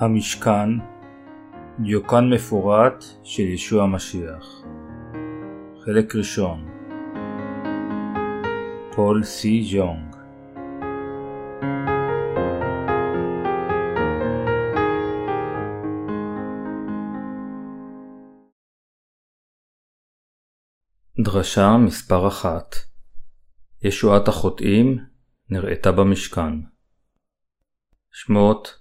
המשכן דיוקן מפורט של ישוע המשיח. חלק ראשון. פול סי ז'ונג. דרשה מספר אחת. ישועת החוטאים נראתה במשכן. שמות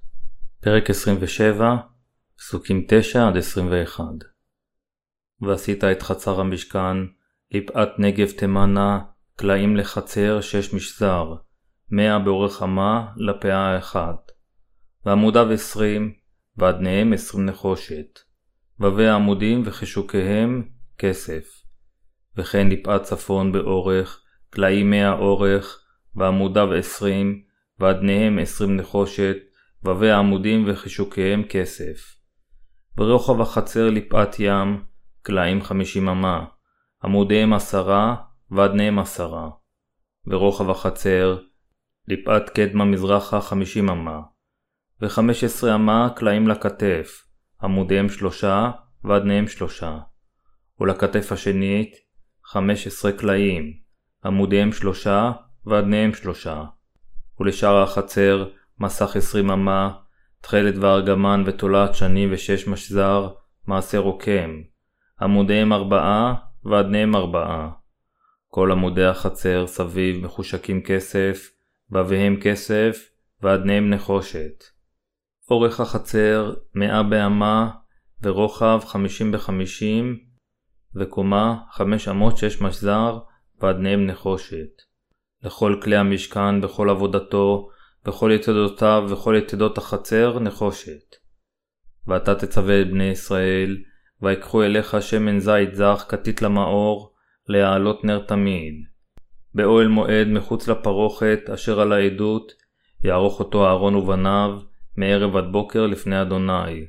פרק 27, פסוקים 9-21 ועשית את חצר המשכן, לפאת נגב תימנה, קלעים לחצר שש משזר, מאה באורך אמה לפאה האחת, ועמודיו עשרים, ועדניהם עשרים נחושת, ובי העמודים וחישוקיהם כסף, וכן לפאת צפון באורך, קלעים מאה אורך, ועמודיו עשרים, ועדניהם עשרים נחושת, ובי העמודים וחישוקיהם כסף. ברוחב החצר לפאת ים, קלעים חמישים אמה, עמודיהם עשרה, ואדניהם עשרה. ברוחב החצר, לפאת קדמה מזרחה חמישים אמה, וחמש עשרה אמה קלעים לכתף, עמודיהם שלושה, ואדניהם שלושה. ולכתף השנית, חמש עשרה קלעים, עמודיהם שלושה, ואדניהם שלושה. ולשאר החצר, מסך עשרים אמה, תכלת וארגמן ותולעת שני ושש משזר, מעשה רוקם, עמודיהם ארבעה ואדניהם ארבעה. כל עמודי החצר סביב מחושקים כסף, בביהם כסף, ואדניהם נחושת. אורך החצר מאה באמה, ורוחב חמישים בחמישים, וקומה חמש אמות שש משזר, ואדניהם נחושת. לכל כלי המשכן בכל עבודתו, וכל יתדותיו וכל יתדות החצר נחושת. ואתה תצווה את בני ישראל, ויקחו אליך שמן זית זך כתית למאור, להעלות נר תמיד. באוהל מועד מחוץ לפרוכת, אשר על העדות, יערוך אותו אהרון ובניו, מערב עד בוקר לפני אדוני.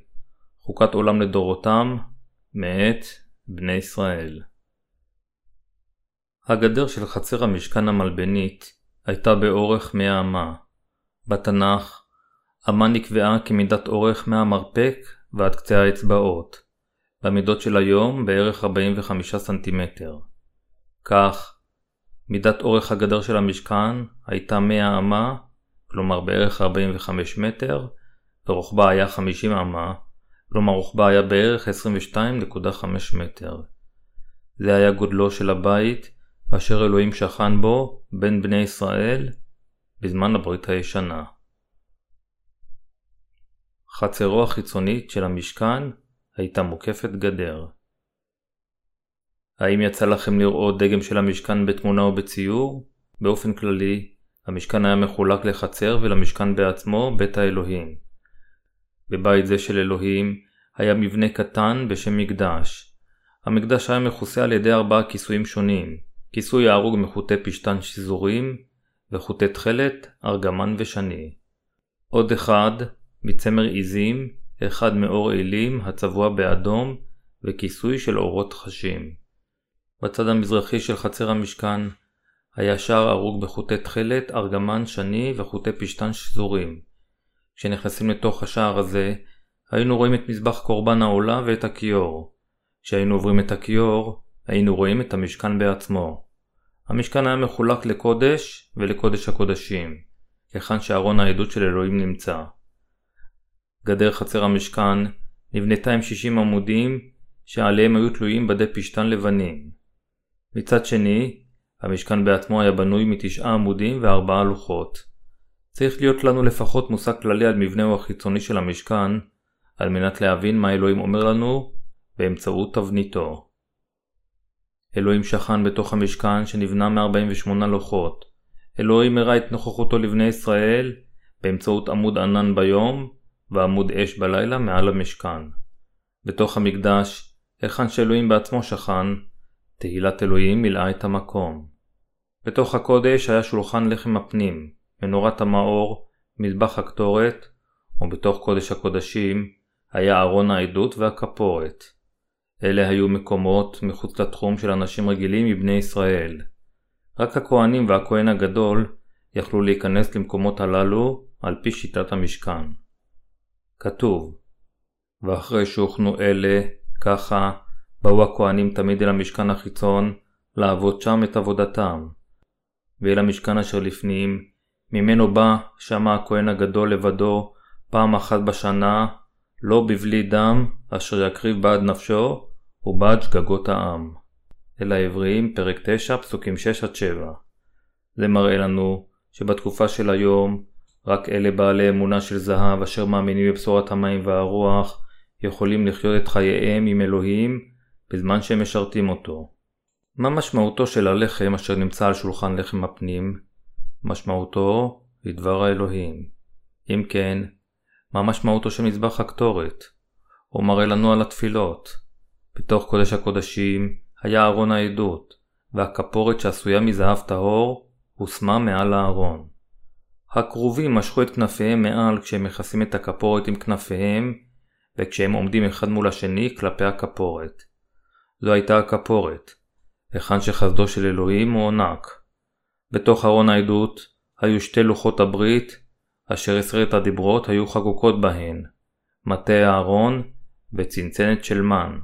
חוקת עולם לדורותם, מאת בני ישראל. הגדר של חצר המשכן המלבנית הייתה באורך מאה אמה. בתנ"ך, אמה נקבעה כמידת אורך מהמרפק ועד קצה האצבעות, במידות של היום בערך 45 סנטימטר. כך, מידת אורך הגדר של המשכן הייתה 100 אמה, כלומר בערך 45 מטר, ורוחבה היה 50 אמה, כלומר רוחבה היה בערך 22.5 מטר. זה היה גודלו של הבית, אשר אלוהים שכן בו בין בני ישראל בזמן הברית הישנה. חצרו החיצונית של המשכן הייתה מוקפת גדר. האם יצא לכם לראות דגם של המשכן בתמונה או בציור? באופן כללי, המשכן היה מחולק לחצר ולמשכן בעצמו בית האלוהים. בבית זה של אלוהים היה מבנה קטן בשם מקדש. המקדש היה מכוסה על ידי ארבעה כיסויים שונים, כיסוי ההרוג מחוטי פשתן שזורים, וחוטי תכלת, ארגמן ושני. עוד אחד, מצמר עיזים, אחד מאור אלים הצבוע באדום, וכיסוי של אורות חשים. בצד המזרחי של חצר המשכן היה שער הרוג בחוטי תכלת, ארגמן, שני וחוטי פשתן שזורים. כשנכנסים לתוך השער הזה, היינו רואים את מזבח קורבן העולה ואת הכיור. כשהיינו עוברים את הכיור, היינו רואים את המשכן בעצמו. המשכן היה מחולק לקודש ולקודש הקודשים, היכן שארון העדות של אלוהים נמצא. גדר חצר המשכן נבנתה עם 60 עמודים שעליהם היו תלויים בדי פשתן לבנים. מצד שני, המשכן בעצמו היה בנוי מתשעה עמודים וארבעה לוחות. צריך להיות לנו לפחות מושג כללי על מבנהו החיצוני של המשכן, על מנת להבין מה אלוהים אומר לנו באמצעות תבניתו. אלוהים שכן בתוך המשכן שנבנה מ-48 לוחות. אלוהים הראה את נוכחותו לבני ישראל באמצעות עמוד ענן ביום ועמוד אש בלילה מעל המשכן. בתוך המקדש, היכן שאלוהים בעצמו שכן, תהילת אלוהים מילאה את המקום. בתוך הקודש היה שולחן לחם הפנים, מנורת המאור, מזבח הקטורת, ובתוך קודש הקודשים היה ארון העדות והכפורת. אלה היו מקומות מחוץ לתחום של אנשים רגילים מבני ישראל. רק הכהנים והכהן הגדול יכלו להיכנס למקומות הללו על פי שיטת המשכן. כתוב ואחרי שהוכנו אלה, ככה, באו הכהנים תמיד אל המשכן החיצון, לעבוד שם את עבודתם. ואל המשכן אשר לפנים, ממנו בא שמה הכהן הגדול לבדו, פעם אחת בשנה, לא בבלי דם, אשר יקריב בעד נפשו, ובעד שגגות העם. אל העבריים, פרק 9, פסוקים 6-7. זה מראה לנו שבתקופה של היום, רק אלה בעלי אמונה של זהב אשר מאמינים בבשורת המים והרוח, יכולים לחיות את חייהם עם אלוהים בזמן שהם משרתים אותו. מה משמעותו של הלחם אשר נמצא על שולחן לחם הפנים? משמעותו היא דבר האלוהים. אם כן, מה משמעותו של מזבח הקטורת? הוא מראה לנו על התפילות. בתוך קודש הקודשים היה ארון העדות, והכפורת שעשויה מזהב טהור הושמה מעל הארון. הכרובים משכו את כנפיהם מעל כשהם מכסים את הכפורת עם כנפיהם, וכשהם עומדים אחד מול השני כלפי הכפורת. זו הייתה הכפורת, היכן שחסדו של אלוהים הוא עונק. בתוך ארון העדות היו שתי לוחות הברית, אשר עשרת הדיברות היו חקוקות בהן, מטה הארון וצנצנת של מן.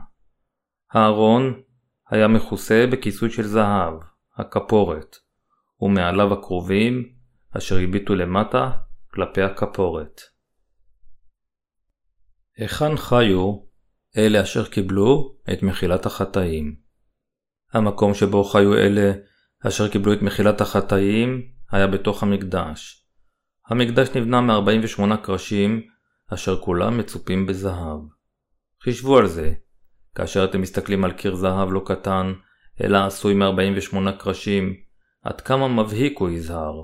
הארון היה מכוסה בכיסוי של זהב, הכפורת, ומעליו הכרובים, אשר הביטו למטה כלפי הכפורת. היכן חיו אלה אשר קיבלו את מחילת החטאים? המקום שבו חיו אלה אשר קיבלו את מחילת החטאים היה בתוך המקדש. המקדש נבנה מ-48 קרשים אשר כולם מצופים בזהב. חישבו על זה, כאשר אתם מסתכלים על קיר זהב לא קטן, אלא עשוי מ-48 קרשים, עד כמה מבהיק הוא יזהר.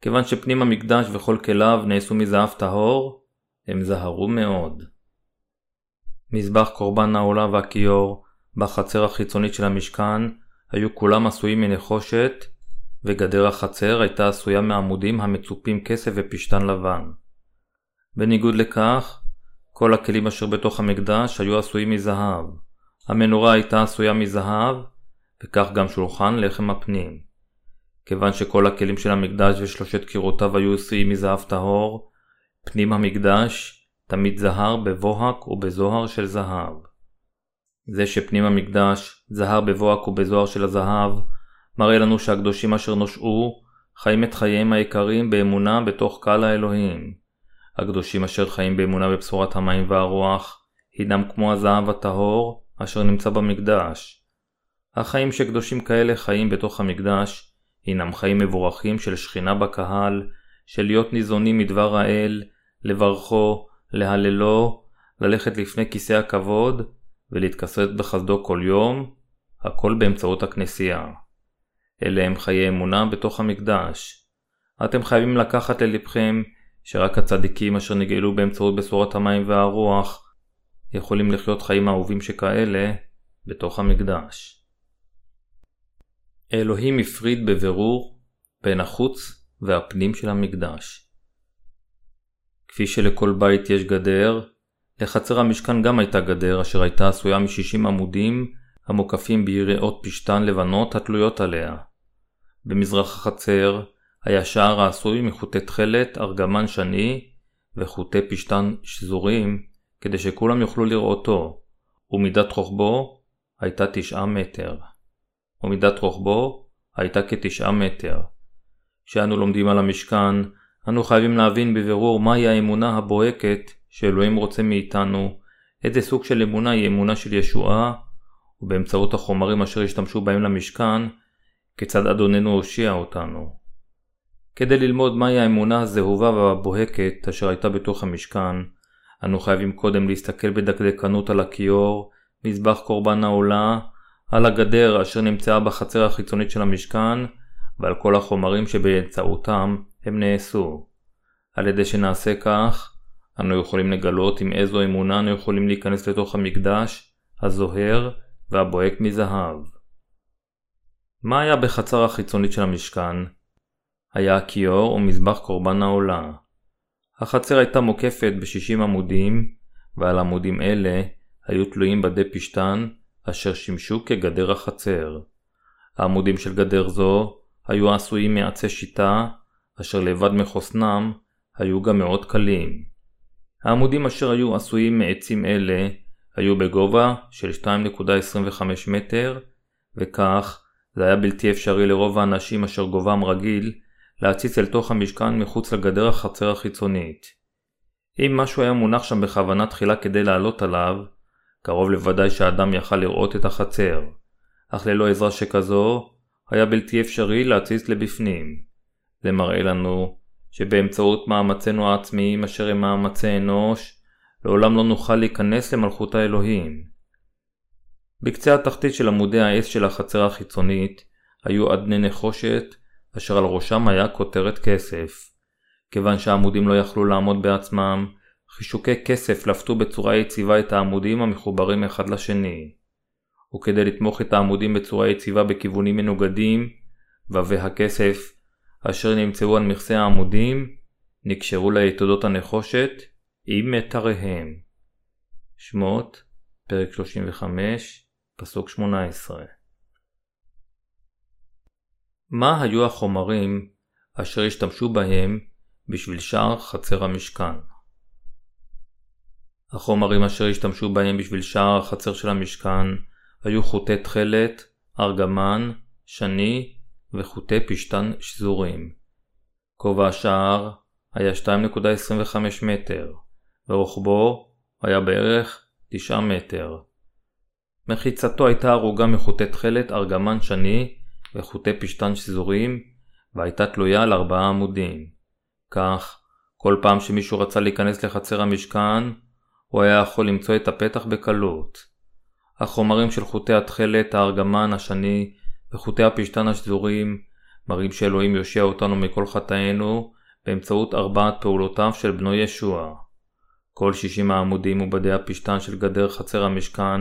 כיוון שפנים המקדש וכל כליו נעשו מזהב טהור, הם זהרו מאוד. מזבח קורבן העולה והכיור בחצר החיצונית של המשכן היו כולם עשויים מנחושת, וגדר החצר הייתה עשויה מעמודים המצופים כסף ופשתן לבן. בניגוד לכך, כל הכלים אשר בתוך המקדש היו עשויים מזהב. המנורה הייתה עשויה מזהב, וכך גם שולחן לחם הפנים. כיוון שכל הכלים של המקדש ושלושת קירותיו היו עשויים מזהב טהור, פנים המקדש תמיד זהר בבוהק ובזוהר של זהב. זה שפנים המקדש זהר בבוהק ובזוהר של הזהב, מראה לנו שהקדושים אשר נושעו, חיים את חייהם היקרים באמונה בתוך קהל האלוהים. הקדושים אשר חיים באמונה בבשורת המים והרוח, הינם כמו הזהב הטהור, אשר נמצא במקדש. החיים שקדושים כאלה חיים בתוך המקדש, הינם חיים מבורכים של שכינה בקהל, של להיות ניזונים מדבר האל, לברכו, להללו, ללכת לפני כיסא הכבוד ולהתכסות בחסדו כל יום, הכל באמצעות הכנסייה. אלה הם חיי אמונה בתוך המקדש. אתם חייבים לקחת ללבכם שרק הצדיקים אשר נגאלו באמצעות בשורת המים והרוח יכולים לחיות חיים אהובים שכאלה בתוך המקדש. אלוהים הפריד בבירור בין החוץ והפנים של המקדש. כפי שלכל בית יש גדר, לחצר המשכן גם הייתה גדר אשר הייתה עשויה מ-60 עמודים המוקפים ביריעות פשתן לבנות התלויות עליה. במזרח החצר היה שער העשוי מחוטי תכלת, ארגמן שני וחוטי פשתן שזורים כדי שכולם יוכלו לראותו, ומידת רוחבו הייתה תשעה מטר. ומידת רוחבו הייתה כתשעה מטר. כשאנו לומדים על המשכן, אנו חייבים להבין בבירור מהי האמונה הבוהקת שאלוהים רוצה מאיתנו, איזה סוג של אמונה היא אמונה של ישועה, ובאמצעות החומרים אשר השתמשו בהם למשכן, כיצד אדוננו הושיע אותנו. כדי ללמוד מהי האמונה הזהובה והבוהקת אשר הייתה בתוך המשכן, אנו חייבים קודם להסתכל בדקדקנות על הכיור, מזבח קורבן העולה, על הגדר אשר נמצאה בחצר החיצונית של המשכן, ועל כל החומרים שבאמצעותם הם נעשו. על ידי שנעשה כך, אנו יכולים לגלות עם איזו אמונה אנו יכולים להיכנס לתוך המקדש, הזוהר והבוהק מזהב. מה היה בחצר החיצונית של המשכן? היה הכיור או מזבח קורבן העולה. החצר הייתה מוקפת ב-60 עמודים, ועל עמודים אלה היו תלויים בדי פשתן אשר שימשו כגדר החצר. העמודים של גדר זו היו עשויים מעצי שיטה אשר לבד מחוסנם היו גם מאוד קלים. העמודים אשר היו עשויים מעצים אלה היו בגובה של 2.25 מטר, וכך זה היה בלתי אפשרי לרוב האנשים אשר גובהם רגיל להציץ אל תוך המשכן מחוץ לגדר החצר החיצונית. אם משהו היה מונח שם בכוונה תחילה כדי לעלות עליו, קרוב לוודאי שהאדם יכל לראות את החצר, אך ללא עזרה שכזו, היה בלתי אפשרי להציץ לבפנים. זה מראה לנו שבאמצעות מאמצינו העצמיים אשר הם מאמצי אנוש, לעולם לא נוכל להיכנס למלכות האלוהים. בקצה התחתית של עמודי האס של החצר החיצונית היו אדני נחושת, אשר על ראשם היה כותרת כסף. כיוון שהעמודים לא יכלו לעמוד בעצמם, חישוקי כסף לפתו בצורה יציבה את העמודים המחוברים אחד לשני. וכדי לתמוך את העמודים בצורה יציבה בכיוונים מנוגדים, ו"ו הכסף, אשר נמצאו על מכסה העמודים, נקשרו ליתודות הנחושת עם מיתריהם. שמות, פרק 35, פסוק 18 מה היו החומרים אשר השתמשו בהם בשביל שער חצר המשכן? החומרים אשר השתמשו בהם בשביל שער החצר של המשכן היו חוטי תכלת, ארגמן, שני וחוטי פשתן שזורים. כובע השער היה 2.25 מטר, ורוחבו היה בערך 9 מטר. מחיצתו הייתה ערוגה מחוטי תכלת, ארגמן שני וחוטי פשתן שזורים, והייתה תלויה על ארבעה עמודים. כך, כל פעם שמישהו רצה להיכנס לחצר המשכן, הוא היה יכול למצוא את הפתח בקלות. החומרים של חוטי התכלת, הארגמן, השני וחוטי הפשתן השזורים מראים שאלוהים יושיע אותנו מכל חטאינו באמצעות ארבעת פעולותיו של בנו ישוע. כל שישים העמודים ובדי הפשתן של גדר חצר המשכן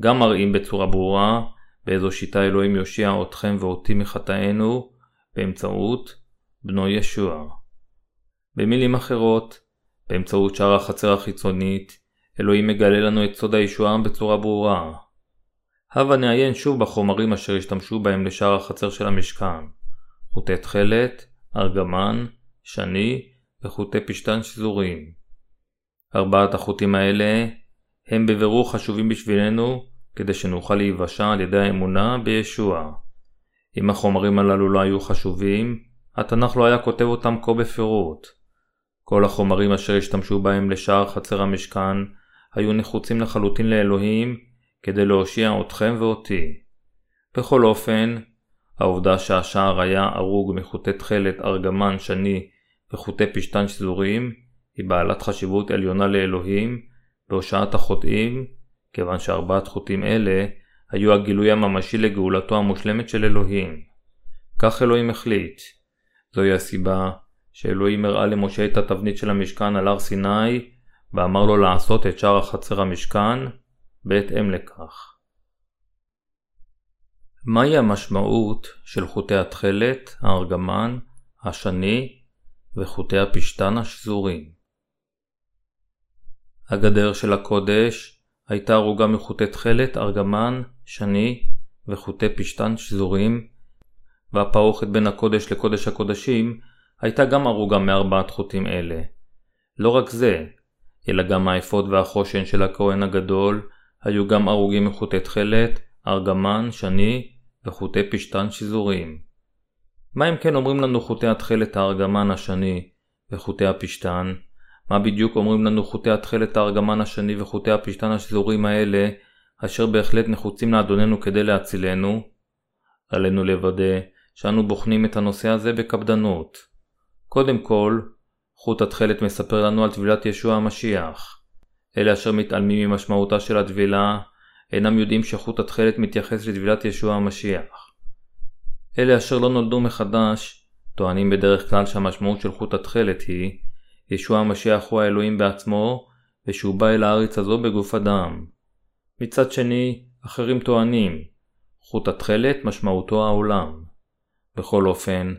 גם מראים בצורה ברורה באיזו שיטה אלוהים יושיע אתכם ואותי מחטאינו באמצעות בנו ישוע. במילים אחרות, באמצעות שער החצר החיצונית, אלוהים מגלה לנו את סוד הישועה בצורה ברורה. הבה נעיין שוב בחומרים אשר השתמשו בהם לשער החצר של המשכן, חוטי תכלת, ארגמן, שני וחוטי פשתן שזורים. ארבעת החוטים האלה הם בבירור חשובים בשבילנו כדי שנוכל להיוושע על ידי האמונה בישוע. אם החומרים הללו לא היו חשובים, התנ"ך לא היה כותב אותם כה בפירוט. כל החומרים אשר השתמשו בהם לשער חצר המשכן היו נחוצים לחלוטין לאלוהים כדי להושיע אתכם ואותי. בכל אופן, העובדה שהשער היה ארוג מחוטי תכלת, ארגמן, שני וחוטי פשתן שזורים היא בעלת חשיבות עליונה לאלוהים בהושעת החוטאים, כיוון שארבעת חוטאים אלה היו הגילוי הממשי לגאולתו המושלמת של אלוהים. כך אלוהים החליט. זוהי הסיבה שאלוהים הראה למשה את התבנית של המשכן על הר סיני ואמר לו לעשות את שאר החצר המשכן בהתאם לכך. מהי המשמעות של חוטי התכלת, הארגמן, השני וחוטי הפשתן השזורים? הגדר של הקודש הייתה ערוגה מחוטי תכלת, ארגמן, שני וחוטי פשתן שזורים, והפרוכת בין הקודש לקודש הקודשים הייתה גם ערוגה מארבעת חוטים אלה. לא רק זה, אלא גם האפוד והחושן של הכהן הגדול היו גם הרוגים מחוטי תכלת, ארגמן, שני וחוטי פשתן שזורים. מה אם כן אומרים לנו חוטי התכלת, הארגמן, השני וחוטי הפשתן? מה בדיוק אומרים לנו חוטי התכלת, הארגמן השני וחוטי הפשתן השזורים האלה, אשר בהחלט נחוצים לאדוננו כדי להצילנו? עלינו לוודא שאנו בוחנים את הנושא הזה בקפדנות. קודם כל, חוט התכלת מספר לנו על טבילת ישוע המשיח. אלה אשר מתעלמים ממשמעותה של הטבילה, אינם יודעים שחוט התכלת מתייחס לטבילת ישוע המשיח. אלה אשר לא נולדו מחדש, טוענים בדרך כלל שהמשמעות של חוט התכלת היא ישוע המשיח הוא האלוהים בעצמו, ושהוא בא אל הארץ הזו בגוף אדם. מצד שני, אחרים טוענים, חוט התכלת משמעותו העולם. בכל אופן,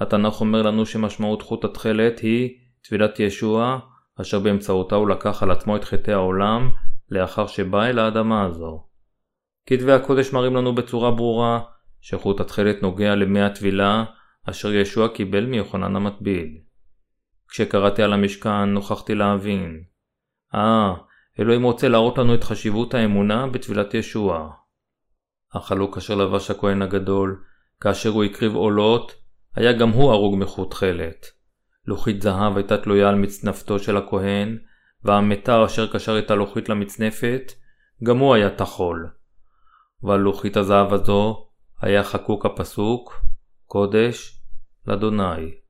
התנ"ך אומר לנו שמשמעות חוט התכלת היא טבילת ישוע, אשר באמצעותה הוא לקח על עצמו את חטאי העולם, לאחר שבא אל האדמה הזו. כתבי הקודש מראים לנו בצורה ברורה שחוט התכלת נוגע למי הטבילה אשר ישוע קיבל מיוחנן המטביל. כשקראתי על המשכן נוכחתי להבין אה, אלוהים רוצה להראות לנו את חשיבות האמונה בתפילת ישוע. החלוק אשר לבש הכהן הגדול, כאשר הוא הקריב עולות, היה גם הוא הרוג מחוט תכלת. לוחית זהב הייתה תלויה על מצנפתו של הכהן, והמתר אשר קשר את הלוחית למצנפת, גם הוא היה טחול. ועל לוחית הזהב הזו היה חקוק הפסוק קודש לאדוני.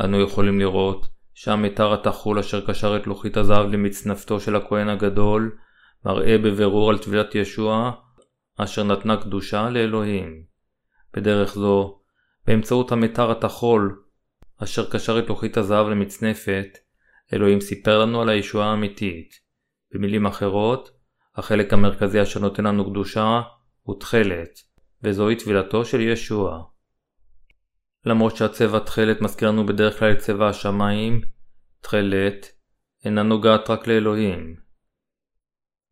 אנו יכולים לראות שהמתר התחול אשר קשר את לוחית הזהב למצנפתו של הכהן הגדול מראה בבירור על טבילת ישוע אשר נתנה קדושה לאלוהים. בדרך זו, באמצעות המתר התחול אשר קשר את לוחית הזהב למצנפת, אלוהים סיפר לנו על הישועה האמיתית. במילים אחרות, החלק המרכזי אשר נותן לנו קדושה הוא תכלת, וזוהי טבילתו של ישוע. למרות שהצבע תכלת מזכיר לנו בדרך כלל את צבע השמיים, תכלת אינה נוגעת רק לאלוהים.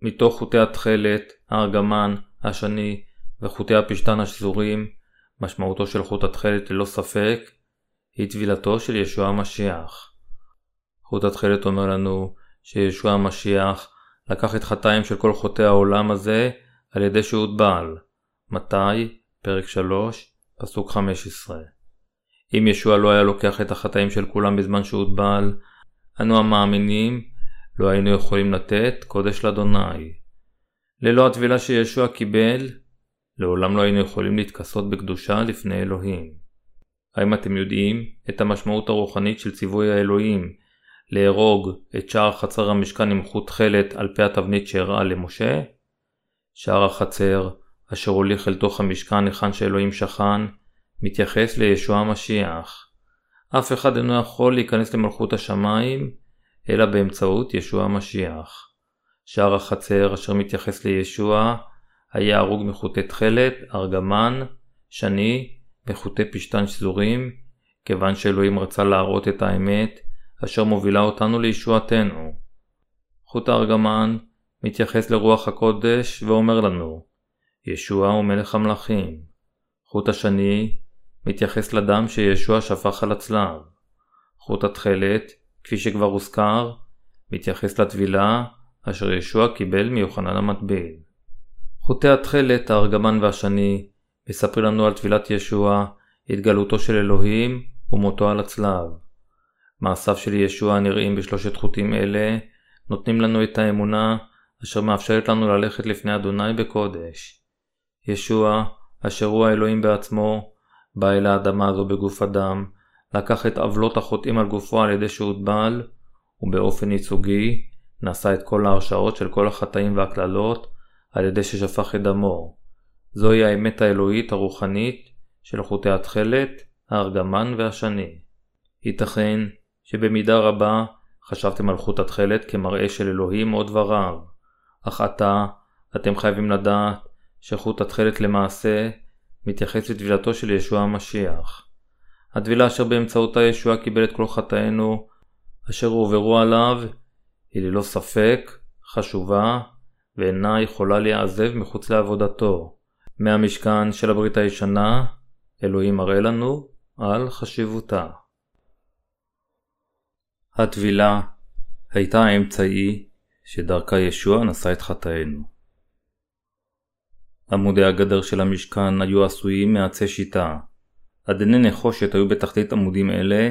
מתוך חוטי התכלת, הארגמן, השני וחוטי הפשתן השזורים, משמעותו של חוט התכלת ללא ספק היא טבילתו של ישוע המשיח. חוט התכלת אומר לנו שישוע המשיח לקח את חטאים של כל חוטאי העולם הזה על ידי שהוטבל. מתי? פרק 3, פסוק 15. אם ישוע לא היה לוקח את החטאים של כולם בזמן שהוטבל, אנו המאמינים לא היינו יכולים לתת קודש לאדוני. ללא הטבילה שישוע קיבל, לעולם לא היינו יכולים להתכסות בקדושה לפני אלוהים. האם אתם יודעים את המשמעות הרוחנית של ציווי האלוהים להרוג את שער חצר המשכן עם חוט תכלת על פי התבנית שהראה למשה? שער החצר, אשר הוליך אל תוך המשכן היכן שאלוהים שכן, מתייחס לישוע המשיח. אף אחד אינו יכול להיכנס למלכות השמיים, אלא באמצעות ישוע המשיח. שער החצר אשר מתייחס לישוע, היה הרוג מחוטי תכלת, ארגמן, שני וחוטי פשתן שזורים, כיוון שאלוהים רצה להראות את האמת אשר מובילה אותנו לישועתנו. חוט הארגמן מתייחס לרוח הקודש ואומר לנו, ישוע הוא מלך המלכים. חוט השני מתייחס לדם שישוע שפך על הצלב. חוט התכלת, כפי שכבר הוזכר, מתייחס לטבילה אשר ישוע קיבל מיוחנן המטביל. חוטי התכלת, הארגמן והשני, מספרים לנו על טבילת ישוע, התגלותו של אלוהים ומותו על הצלב. מעשיו של ישוע הנראים בשלושת חוטים אלה, נותנים לנו את האמונה אשר מאפשרת לנו ללכת לפני אדוני בקודש. ישוע, אשר הוא האלוהים בעצמו, בא אל האדמה הזו בגוף אדם, לקח את עוולות החוטאים על גופו על ידי שהוטבל, ובאופן ייצוגי, נשא את כל ההרשעות של כל החטאים והקללות, על ידי ששפך את דמו. זוהי האמת האלוהית הרוחנית של חוטי התכלת, הארגמן והשני. ייתכן שבמידה רבה חשבתם על חוט התכלת כמראה של אלוהים או דבריו, אך עתה אתם חייבים לדעת שחוט התכלת למעשה מתייחס לטבילתו של ישוע המשיח. הטבילה אשר באמצעותה ישוע קיבל את כל חטאינו אשר הועברו עליו היא ללא ספק חשובה ואינה יכולה להיעזב מחוץ לעבודתו. מהמשכן של הברית הישנה, אלוהים מראה לנו על חשיבותה. הטבילה הייתה האמצעי שדרכה ישוע נשא את חטאינו. עמודי הגדר של המשכן היו עשויים מעצי שיטה. עדני נחושת היו בתחתית עמודים אלה,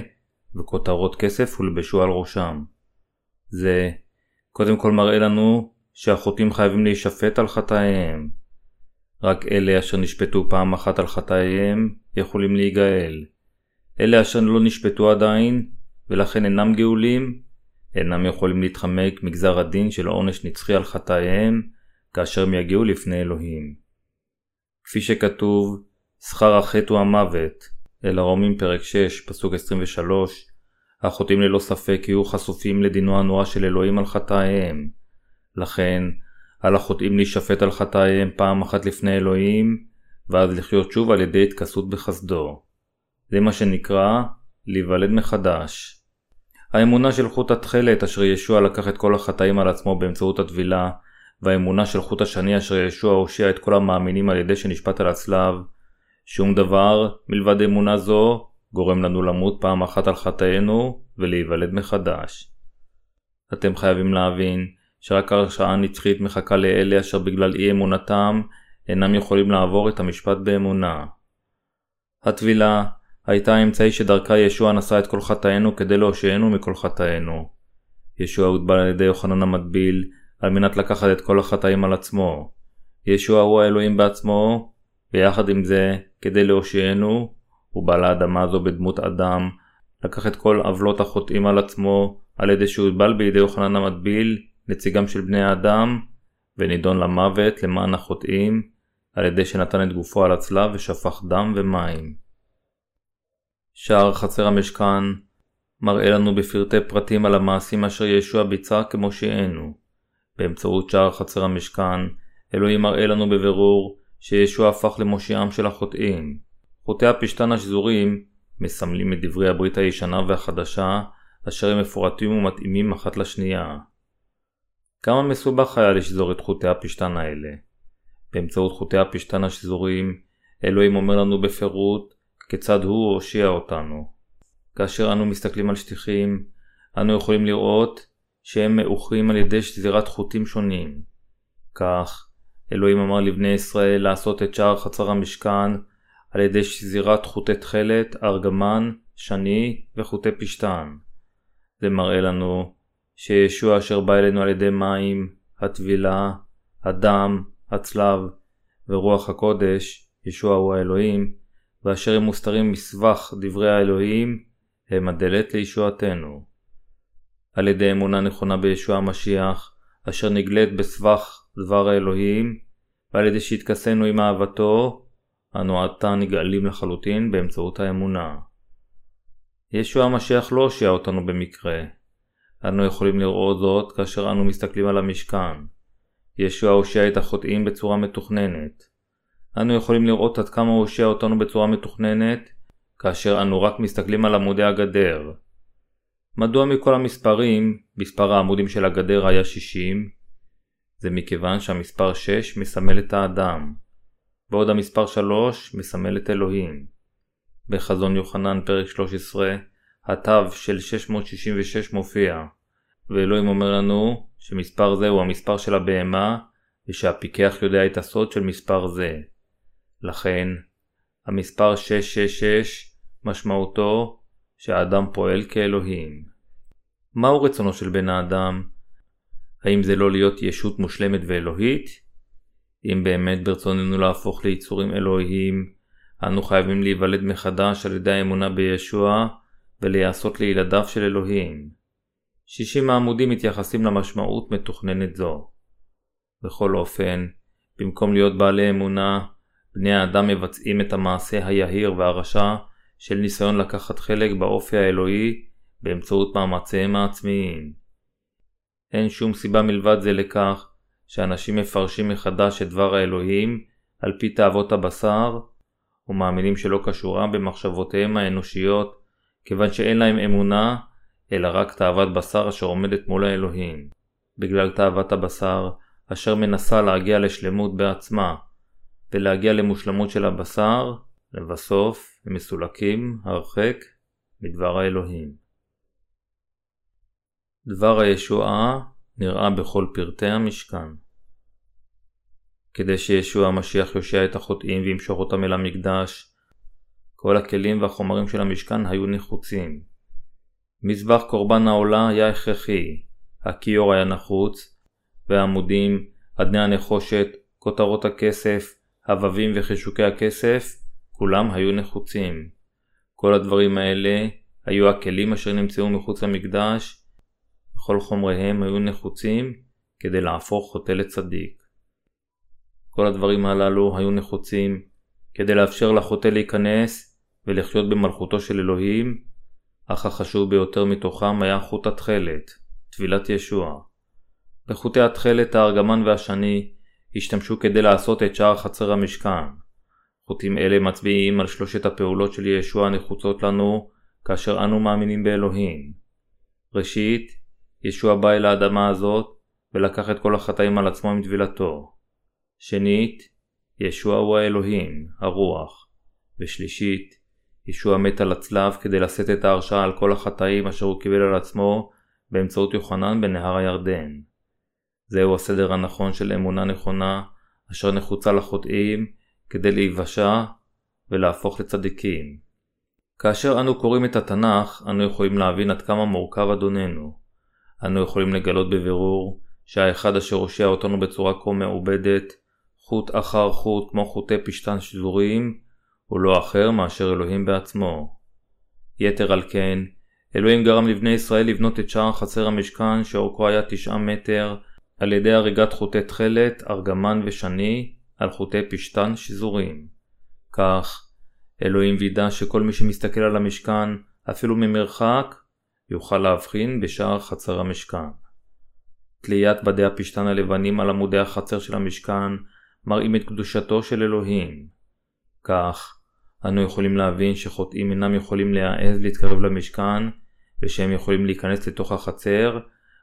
וכותרות כסף הולבשו על ראשם. זה קודם כל מראה לנו שהחוטאים חייבים להישפט על חטאיהם. רק אלה אשר נשפטו פעם אחת על חטאיהם יכולים להיגאל. אלה אשר לא נשפטו עדיין, ולכן אינם גאולים, אינם יכולים להתחמק מגזר הדין של עונש נצחי על חטאיהם, כאשר הם יגיעו לפני אלוהים. כפי שכתוב, שכר החטא הוא המוות, אל הרומים פרק 6, פסוק 23, החוטאים ללא ספק יהיו חשופים לדינו הנורא של אלוהים על חטאיהם. לכן, על החוטאים להישפט על חטאיהם פעם אחת לפני אלוהים, ואז לחיות שוב על ידי התכסות בחסדו. זה מה שנקרא להיוולד מחדש. האמונה של חוט התכלת אשר ישוע לקח את כל החטאים על עצמו באמצעות הטבילה, והאמונה של חוט השני אשר ישוע הושיע את כל המאמינים על ידי שנשפט על הצלב, שום דבר מלבד אמונה זו גורם לנו למות פעם אחת על חטאינו ולהיוולד מחדש. אתם חייבים להבין שרק הרשעה נצחית מחכה לאלה אשר בגלל אי אמונתם אינם יכולים לעבור את המשפט באמונה. הטבילה הייתה האמצעי שדרכה ישוע נשא את כל חטאינו כדי להושיענו מכל חטאינו. ישוע הוטבל על ידי יוחנן המטביל על מנת לקחת את כל החטאים על עצמו. ישוע הוא האלוהים בעצמו, ויחד עם זה, כדי להושיענו, הוא בא לאדמה הזו בדמות אדם, לקח את כל עוולות החוטאים על עצמו, על ידי שהוטבל בידי יוחנן המטביל, נציגם של בני האדם, ונידון למוות למען החוטאים, על ידי שנתן את גופו על הצלב ושפך דם ומים. שער חצר המשכן מראה לנו בפרטי פרטים על המעשים אשר ישוע ביצע כמושיענו. באמצעות שער חצר המשכן, אלוהים מראה לנו בבירור שישוע הפך למושיעם של החוטאים. חוטאי הפשתן השזורים מסמלים את דברי הברית הישנה והחדשה, אשר הם מפורטים ומתאימים אחת לשנייה. כמה מסובך היה לשזור את חוטי הפשתן האלה. באמצעות חוטי הפשתן השזורים, אלוהים אומר לנו בפירוט כיצד הוא הושיע אותנו. כאשר אנו מסתכלים על שטיחים, אנו יכולים לראות שהם מאוחרים על ידי שזירת חוטים שונים. כך, אלוהים אמר לבני ישראל לעשות את שער חצר המשכן על ידי שזירת חוטי תכלת, ארגמן, שני וחוטי פשתן. זה מראה לנו שישוע אשר בא אלינו על ידי מים, הטבילה, הדם, הצלב ורוח הקודש, ישוע הוא האלוהים, ואשר הם מוסתרים מסבך דברי האלוהים, הם הדלת לישועתנו. על ידי אמונה נכונה בישוע המשיח, אשר נגלית בסבך דבר האלוהים, ועל ידי שהתכסינו עם אהבתו, אנו עתה נגאלים לחלוטין באמצעות האמונה. ישוע המשיח לא הושיע אותנו במקרה. אנו יכולים לראות זאת כאשר אנו מסתכלים על המשכן. ישוע הושיע את החוטאים בצורה מתוכננת. אנו יכולים לראות עד כמה הוא הושיע אותנו בצורה מתוכננת, כאשר אנו רק מסתכלים על עמודי הגדר. מדוע מכל המספרים, מספר העמודים של הגדר היה 60? זה מכיוון שהמספר 6 מסמל את האדם, בעוד המספר 3 מסמל את אלוהים. בחזון יוחנן פרק 13, התו של 666 מופיע, ואלוהים אומר לנו שמספר זה הוא המספר של הבהמה, ושהפיקח יודע את הסוד של מספר זה. לכן, המספר 666 משמעותו שהאדם פועל כאלוהים. מהו רצונו של בן האדם? האם זה לא להיות ישות מושלמת ואלוהית? אם באמת ברצוננו להפוך ליצורים אלוהיים, אנו חייבים להיוולד מחדש על ידי האמונה בישוע ולהיעשות לילדיו של אלוהים. 60 העמודים מתייחסים למשמעות מתוכננת זו. בכל אופן, במקום להיות בעלי אמונה, בני האדם מבצעים את המעשה היהיר והרשע של ניסיון לקחת חלק באופי האלוהי באמצעות מאמציהם העצמיים. אין שום סיבה מלבד זה לכך שאנשים מפרשים מחדש את דבר האלוהים על פי תאוות הבשר ומאמינים שלא קשורה במחשבותיהם האנושיות כיוון שאין להם אמונה אלא רק תאוות בשר אשר עומדת מול האלוהים. בגלל תאוות הבשר אשר מנסה להגיע לשלמות בעצמה ולהגיע למושלמות של הבשר, לבסוף הם מסולקים הרחק מדבר האלוהים. דבר הישועה נראה בכל פרטי המשכן. כדי שישוע המשיח יושיע את החוטאים וימשוך אותם אל המקדש, כל הכלים והחומרים של המשכן היו נחוצים. מזבח קורבן העולה היה הכרחי, הכיור היה נחוץ, והעמודים, אדני הנחושת, כותרות הכסף, הבבים וחישוקי הכסף, כולם היו נחוצים. כל הדברים האלה היו הכלים אשר נמצאו מחוץ למקדש, וכל חומריהם היו נחוצים כדי להפוך חוטא לצדיק. כל הדברים הללו היו נחוצים כדי לאפשר לחוטא להיכנס ולחיות במלכותו של אלוהים, אך החשוב ביותר מתוכם היה חוט התכלת, טבילת ישוע. בחוטי התכלת הארגמן והשני השתמשו כדי לעשות את שער חצר המשכן. חוטים אלה מצביעים על שלושת הפעולות של ישוע הנחוצות לנו כאשר אנו מאמינים באלוהים. ראשית, ישוע בא אל האדמה הזאת ולקח את כל החטאים על עצמו עם טבילתו. שנית, ישוע הוא האלוהים, הרוח. ושלישית, ישוע מת על הצלב כדי לשאת את ההרשעה על כל החטאים אשר הוא קיבל על עצמו באמצעות יוחנן בנהר הירדן. זהו הסדר הנכון של אמונה נכונה, אשר נחוצה לחוטאים כדי להיוושע ולהפוך לצדיקים. כאשר אנו קוראים את התנ"ך, אנו יכולים להבין עד כמה מורכב אדוננו. אנו יכולים לגלות בבירור שהאחד אשר הושיע אותנו בצורה כה מעובדת, חוט אחר חוט כמו חוטי פשתן שזוריים, הוא לא אחר מאשר אלוהים בעצמו. יתר על כן, אלוהים גרם לבני ישראל לבנות את שער חצר המשכן שאורכו היה תשעה מטר, על ידי הריגת חוטי תכלת, ארגמן ושני, על חוטי פשתן שזורים. כך, אלוהים וידע שכל מי שמסתכל על המשכן, אפילו ממרחק, יוכל להבחין בשער חצר המשכן. תליית בדי הפשתן הלבנים על עמודי החצר של המשכן מראים את קדושתו של אלוהים. כך, אנו יכולים להבין שחוטאים אינם יכולים להעז להתקרב למשכן, ושהם יכולים להיכנס לתוך החצר,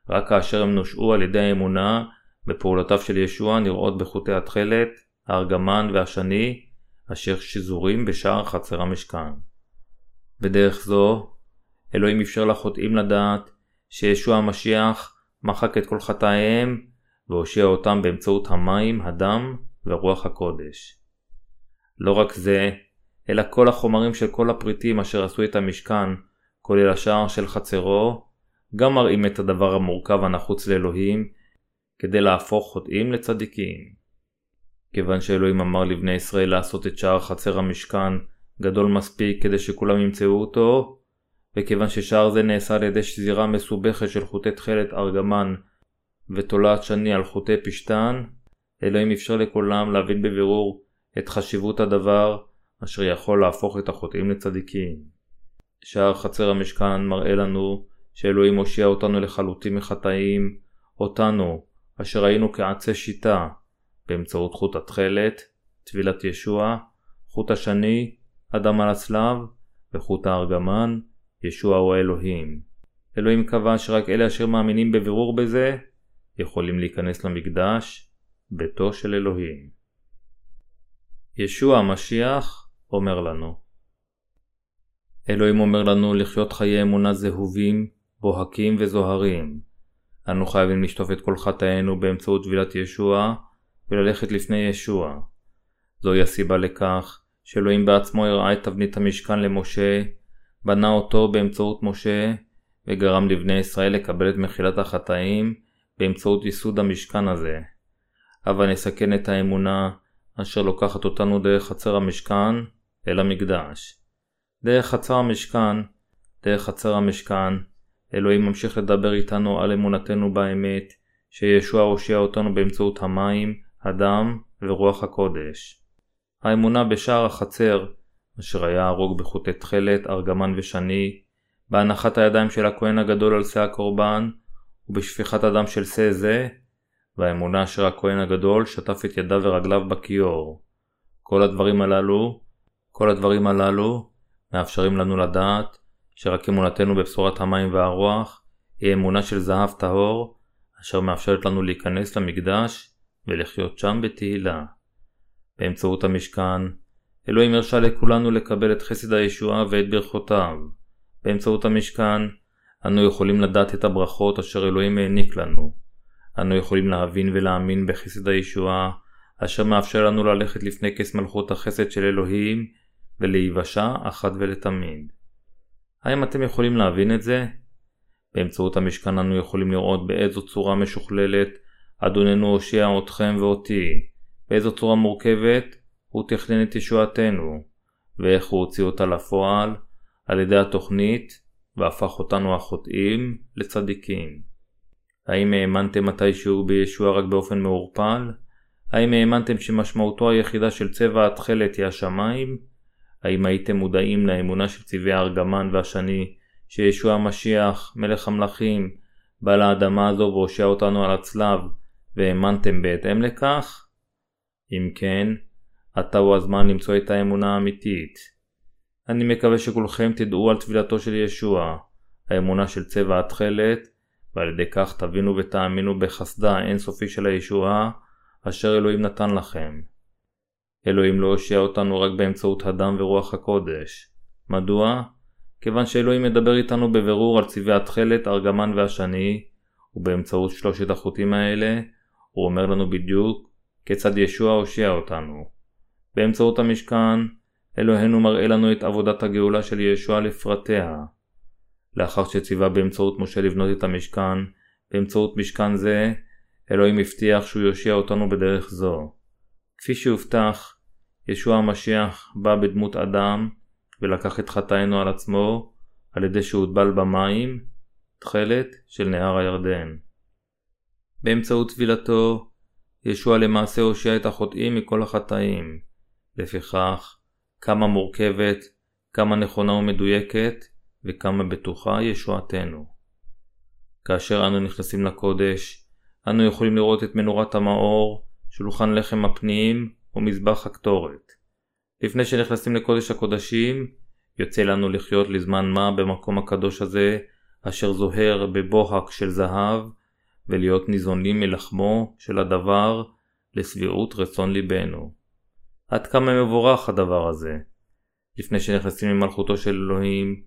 רק כאשר הם נושעו על ידי האמונה בפעולותיו של ישוע נראות בחוטי התכלת, הארגמן והשני, אשר שזורים בשער חצר המשכן. בדרך זו, אלוהים אפשר לחוטאים לדעת שישוע המשיח מחק את כל חטאיהם והושיע אותם באמצעות המים, הדם ורוח הקודש. לא רק זה, אלא כל החומרים של כל הפריטים אשר עשו את המשכן, כולל השער של חצרו, גם מראים את הדבר המורכב הנחוץ לאלוהים, כדי להפוך חוטאים לצדיקים. כיוון שאלוהים אמר לבני ישראל לעשות את שער חצר המשכן גדול מספיק כדי שכולם ימצאו אותו, וכיוון ששער זה נעשה על ידי שזירה מסובכת של חוטי תכלת ארגמן ותולעת שני על חוטי פשתן, אלוהים אפשר לכולם להבין בבירור את חשיבות הדבר אשר יכול להפוך את החוטאים לצדיקים. שער חצר המשכן מראה לנו שאלוהים הושיע אותנו לחלוטין מחטאים, אותנו, אשר היינו כעצי שיטה, באמצעות חוט התכלת, טבילת ישוע, חוט השני, אדם על הצלב, וחוט הארגמן, ישוע הוא האלוהים. אלוהים קבע שרק אלה אשר מאמינים בבירור בזה, יכולים להיכנס למקדש, ביתו של אלוהים. ישוע המשיח אומר לנו אלוהים אומר לנו לחיות חיי אמונה זהובים, בוהקים וזוהרים. אנו חייבים לשטוף את כל חטאינו באמצעות טבילת ישוע וללכת לפני ישוע. זוהי הסיבה לכך שאלוהים בעצמו הראה את תבנית המשכן למשה, בנה אותו באמצעות משה, וגרם לבני ישראל לקבל את מחילת החטאים באמצעות ייסוד המשכן הזה. אבל נסכן את האמונה אשר לוקחת אותנו דרך חצר המשכן אל המקדש. דרך חצר המשכן, דרך חצר המשכן, אלוהים ממשיך לדבר איתנו על אמונתנו באמת, שישוע הושיע אותנו באמצעות המים, הדם ורוח הקודש. האמונה בשער החצר, אשר היה הרוג בחוטי תכלת, ארגמן ושני, בהנחת הידיים של הכהן הגדול על שא הקורבן, ובשפיכת הדם של שא זה, והאמונה אשר הכהן הגדול שטף את ידיו ורגליו בכיור. כל הדברים הללו, כל הדברים הללו, מאפשרים לנו לדעת שרק אמונתנו בבשורת המים והרוח היא אמונה של זהב טהור, אשר מאפשרת לנו להיכנס למקדש ולחיות שם בתהילה. באמצעות המשכן, אלוהים הרשה לכולנו לקבל את חסד הישועה ואת ברכותיו. באמצעות המשכן, אנו יכולים לדעת את הברכות אשר אלוהים העניק לנו. אנו יכולים להבין ולהאמין בחסד הישועה, אשר מאפשר לנו ללכת לפני כס מלכות החסד של אלוהים, ולהיוושע אחת ולתמיד. האם אתם יכולים להבין את זה? באמצעות המשכן אנו יכולים לראות באיזו צורה משוכללת אדוננו הושיע אתכם ואותי, באיזו צורה מורכבת הוא תכנן את ישועתנו, ואיך הוא הוציא אותה לפועל על ידי התוכנית והפך אותנו החוטאים לצדיקים. האם האמנתם מתישהו בישוע רק באופן מעורפל? האם האמנתם שמשמעותו היחידה של צבע התכלת היא השמיים? האם הייתם מודעים לאמונה של צבעי הארגמן והשני, שישוע המשיח, מלך המלכים, בא לאדמה הזו והושיע אותנו על הצלב, והאמנתם בהתאם לכך? אם כן, עתה הוא הזמן למצוא את האמונה האמיתית. אני מקווה שכולכם תדעו על טבילתו של ישוע, האמונה של צבע התכלת, ועל ידי כך תבינו ותאמינו בחסדה האינסופי של הישועה, אשר אלוהים נתן לכם. אלוהים לא הושיע אותנו רק באמצעות הדם ורוח הקודש. מדוע? כיוון שאלוהים מדבר איתנו בבירור על צבעי התכלת, ארגמן והשני, ובאמצעות שלושת החוטים האלה, הוא אומר לנו בדיוק כיצד ישוע הושיע אותנו. באמצעות המשכן, אלוהינו מראה לנו את עבודת הגאולה של ישוע לפרטיה. לאחר שציווה באמצעות משה לבנות את המשכן, באמצעות משכן זה, אלוהים הבטיח שהוא יושיע אותנו בדרך זו. כפי שהובטח, ישוע המשיח בא בדמות אדם ולקח את חטאינו על עצמו על ידי שהוטבל במים, תכלת של נהר הירדן. באמצעות טבילתו, ישוע למעשה הושיע את החוטאים מכל החטאים. לפיכך, כמה מורכבת, כמה נכונה ומדויקת, וכמה בטוחה ישועתנו. כאשר אנו נכנסים לקודש, אנו יכולים לראות את מנורת המאור, שולחן לחם הפניים ומזבח הקטורת. לפני שנכנסים לקודש הקודשים, יוצא לנו לחיות לזמן מה במקום הקדוש הזה, אשר זוהר בבוהק של זהב, ולהיות ניזונים מלחמו של הדבר לשביעות רצון ליבנו. עד כמה מבורך הדבר הזה. לפני שנכנסים למלכותו של אלוהים,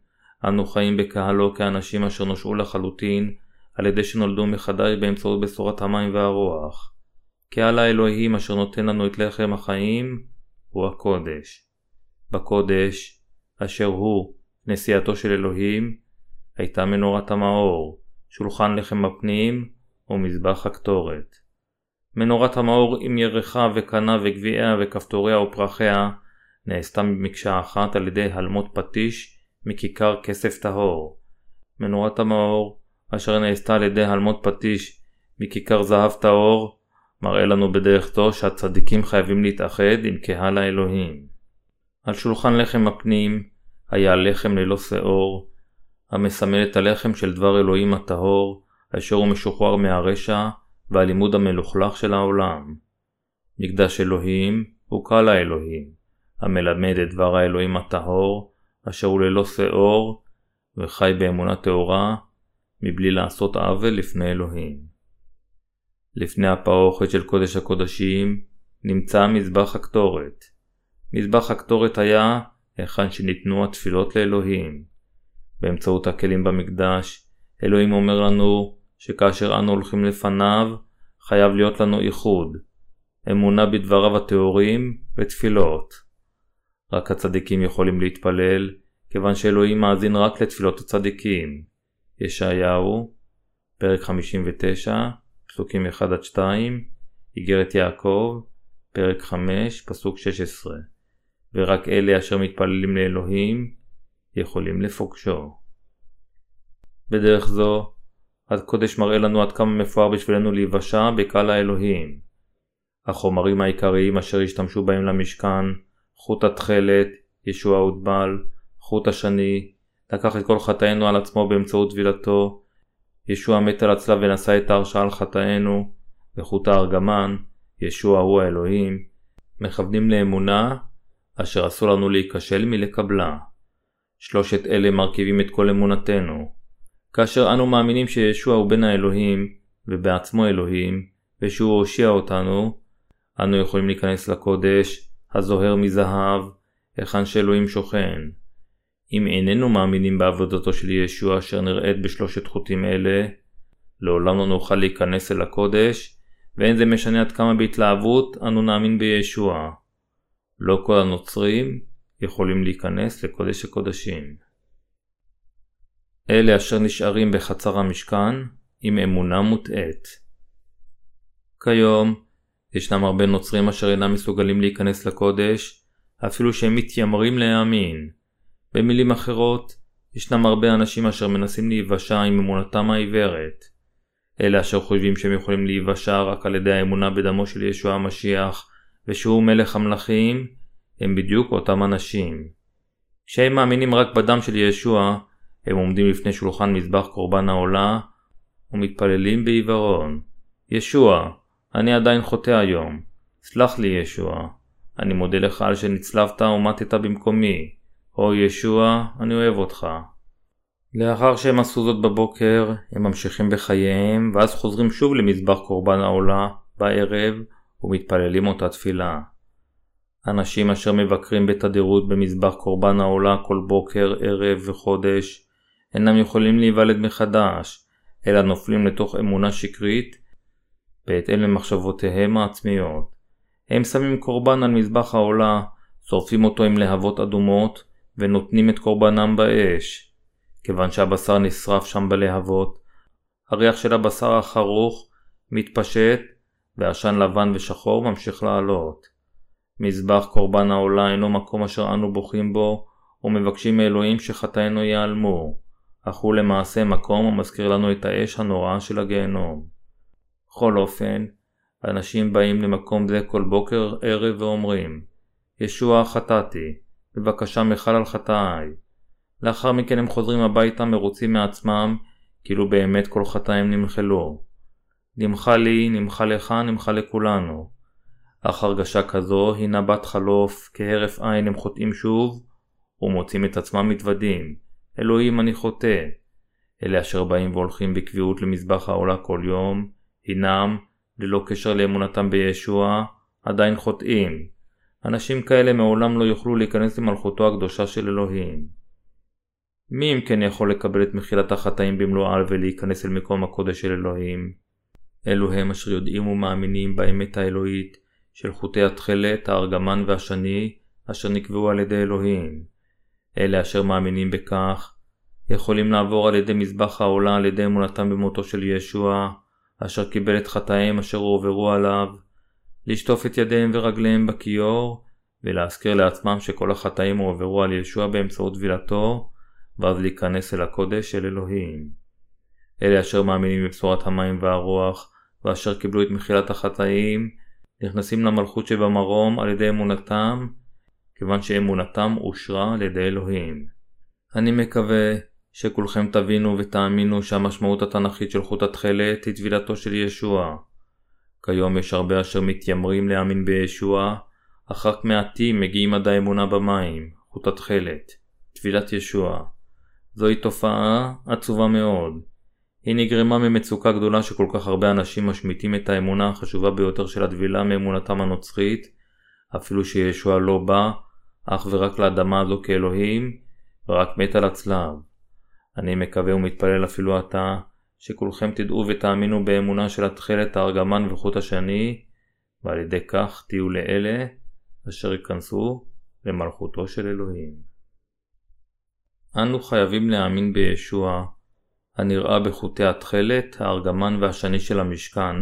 אנו חיים בקהלו כאנשים אשר נושעו לחלוטין על ידי שנולדו מחדש באמצעות בשורת המים והרוח. קהל האלוהים אשר נותן לנו את לחם החיים הוא הקודש. בקודש, אשר הוא נשיאתו של אלוהים, הייתה מנורת המאור, שולחן לחם הפנים ומזבח הקטורת. מנורת המאור עם ירחה וקנה וגביעיה וכפתוריה ופרחיה נעשתה במקשה אחת על ידי הלמות פטיש מכיכר כסף טהור. מנורת המאור, אשר נעשתה על ידי הלמות פטיש מכיכר זהב טהור, מראה לנו בדרך זו שהצדיקים חייבים להתאחד עם קהל האלוהים. על שולחן לחם הפנים היה לחם ללא שאור, המסמל את הלחם של דבר אלוהים הטהור, אשר הוא משוחרר מהרשע והלימוד המלוכלך של העולם. מקדש אלוהים הוא קהל האלוהים, המלמד את דבר האלוהים הטהור, אשר הוא ללא שאור, וחי באמונה טהורה, מבלי לעשות עוול לפני אלוהים. לפני הפרוכת של קודש הקודשים, נמצא מזבח הקטורת. מזבח הקטורת היה היכן שניתנו התפילות לאלוהים. באמצעות הכלים במקדש, אלוהים אומר לנו שכאשר אנו הולכים לפניו, חייב להיות לנו איחוד, אמונה בדבריו הטהורים ותפילות. רק הצדיקים יכולים להתפלל, כיוון שאלוהים מאזין רק לתפילות הצדיקים. ישעיהו, פרק 59, פסוקים 1-2, איגרת יעקב, פרק 5, פסוק 16. ורק אלה אשר מתפללים לאלוהים יכולים לפוגשו. בדרך זו, הקודש מראה לנו עד כמה מפואר בשבילנו להיוושע בקהל האלוהים. החומרים העיקריים אשר השתמשו בהם למשכן, חוט התכלת, ישוע הוטבל, חוט השני, לקח את כל חטאינו על עצמו באמצעות טבילתו, ישוע מת על הצלב ונשא את ההרשעה על חטאינו, וחוט הארגמן, ישוע הוא האלוהים, מכוונים לאמונה, אשר אסור לנו להיכשל מלקבלה. שלושת אלה מרכיבים את כל אמונתנו. כאשר אנו מאמינים שישוע הוא בן האלוהים, ובעצמו אלוהים, ושהוא הושיע אותנו, אנו יכולים להיכנס לקודש, הזוהר מזהב, היכן שאלוהים שוכן. אם איננו מאמינים בעבודתו של ישוע אשר נראית בשלושת חוטים אלה, לעולם לא נוכל להיכנס אל הקודש, ואין זה משנה עד כמה בהתלהבות אנו נאמין בישוע. לא כל הנוצרים יכולים להיכנס לקודש הקודשים. אלה אשר נשארים בחצר המשכן עם אמונה מוטעית. כיום, ישנם הרבה נוצרים אשר אינם מסוגלים להיכנס לקודש, אפילו שהם מתיימרים להאמין. במילים אחרות, ישנם הרבה אנשים אשר מנסים להיוושע עם אמונתם העיוורת. אלה אשר חושבים שהם יכולים להיוושע רק על ידי האמונה בדמו של ישוע המשיח, ושהוא מלך המלכים, הם בדיוק אותם אנשים. כשהם מאמינים רק בדם של ישוע, הם עומדים לפני שולחן מזבח קורבן העולה, ומתפללים בעיוורון. ישוע, אני עדיין חוטא היום. סלח לי ישוע. אני מודה לך על שנצלבת ומטת במקומי. או ישוע, אני אוהב אותך. לאחר שהם עשו זאת בבוקר, הם ממשיכים בחייהם, ואז חוזרים שוב למזבח קורבן העולה בערב, ומתפללים אותה תפילה. אנשים אשר מבקרים בתדירות במזבח קורבן העולה כל בוקר, ערב וחודש, אינם יכולים להיוולד מחדש, אלא נופלים לתוך אמונה שקרית, בהתאם למחשבותיהם העצמיות. הם שמים קורבן על מזבח העולה, שורפים אותו עם להבות אדומות, ונותנים את קורבנם באש. כיוון שהבשר נשרף שם בלהבות, הריח של הבשר החרוך מתפשט, ועשן לבן ושחור ממשיך לעלות. מזבח קורבן העולה אינו מקום אשר אנו בוכים בו, ומבקשים מאלוהים שחטאינו ייעלמו, אך הוא למעשה מקום המזכיר לנו את האש הנוראה של הגיהנום. בכל אופן, אנשים באים למקום זה כל בוקר ערב ואומרים, ישוע חטאתי, בבקשה מחל על חטאיי. לאחר מכן הם חוזרים הביתה מרוצים מעצמם, כאילו באמת כל חטאים נמחלו. נמחה לי, נמחה לך, נמחה לכולנו. אך הרגשה כזו הינה בת חלוף, כהרף עין הם חוטאים שוב, ומוצאים את עצמם מתוודים. אלוהים אני חוטא. אלה אשר באים והולכים בקביעות למזבח העולה כל יום, הינם, ללא קשר לאמונתם בישוע, עדיין חוטאים. אנשים כאלה מעולם לא יוכלו להיכנס למלכותו הקדושה של אלוהים. מי אם כן יכול לקבל את מחילת החטאים במלואה ולהיכנס אל מקום הקודש של אלוהים? אלו הם אשר יודעים ומאמינים באמת האלוהית של חוטי התכלת, הארגמן והשני, אשר נקבעו על ידי אלוהים. אלה אשר מאמינים בכך, יכולים לעבור על ידי מזבח העולה על ידי אמונתם במותו של ישוע, אשר קיבל את חטאיהם אשר הועברו עליו, לשטוף את ידיהם ורגליהם בכיור, ולהזכיר לעצמם שכל החטאים הועברו על ישוע באמצעות טבילתו, ואז להיכנס אל הקודש של אלוהים. אלה אשר מאמינים בבשורת המים והרוח, ואשר קיבלו את מחילת החטאים, נכנסים למלכות שבמרום על ידי אמונתם, כיוון שאמונתם אושרה על ידי אלוהים. אני מקווה שכולכם תבינו ותאמינו שהמשמעות התנ"כית של חוט התכלת היא טבילתו של ישוע. כיום יש הרבה אשר מתיימרים להאמין בישוע, אך רק מעטים מגיעים עד האמונה במים, חוט התכלת, טבילת ישוע. זוהי תופעה עצובה מאוד. היא נגרמה ממצוקה גדולה שכל כך הרבה אנשים משמיטים את האמונה החשובה ביותר של הטבילה מאמונתם הנוצרית, אפילו שישוע לא בא אך ורק לאדמה הזו כאלוהים, ורק מת על הצלב. אני מקווה ומתפלל אפילו עתה, שכולכם תדעו ותאמינו באמונה של התכלת הארגמן וחוט השני, ועל ידי כך תהיו לאלה אשר ייכנסו למלכותו של אלוהים. אנו חייבים להאמין בישוע, הנראה בחוטי התכלת, הארגמן והשני של המשכן,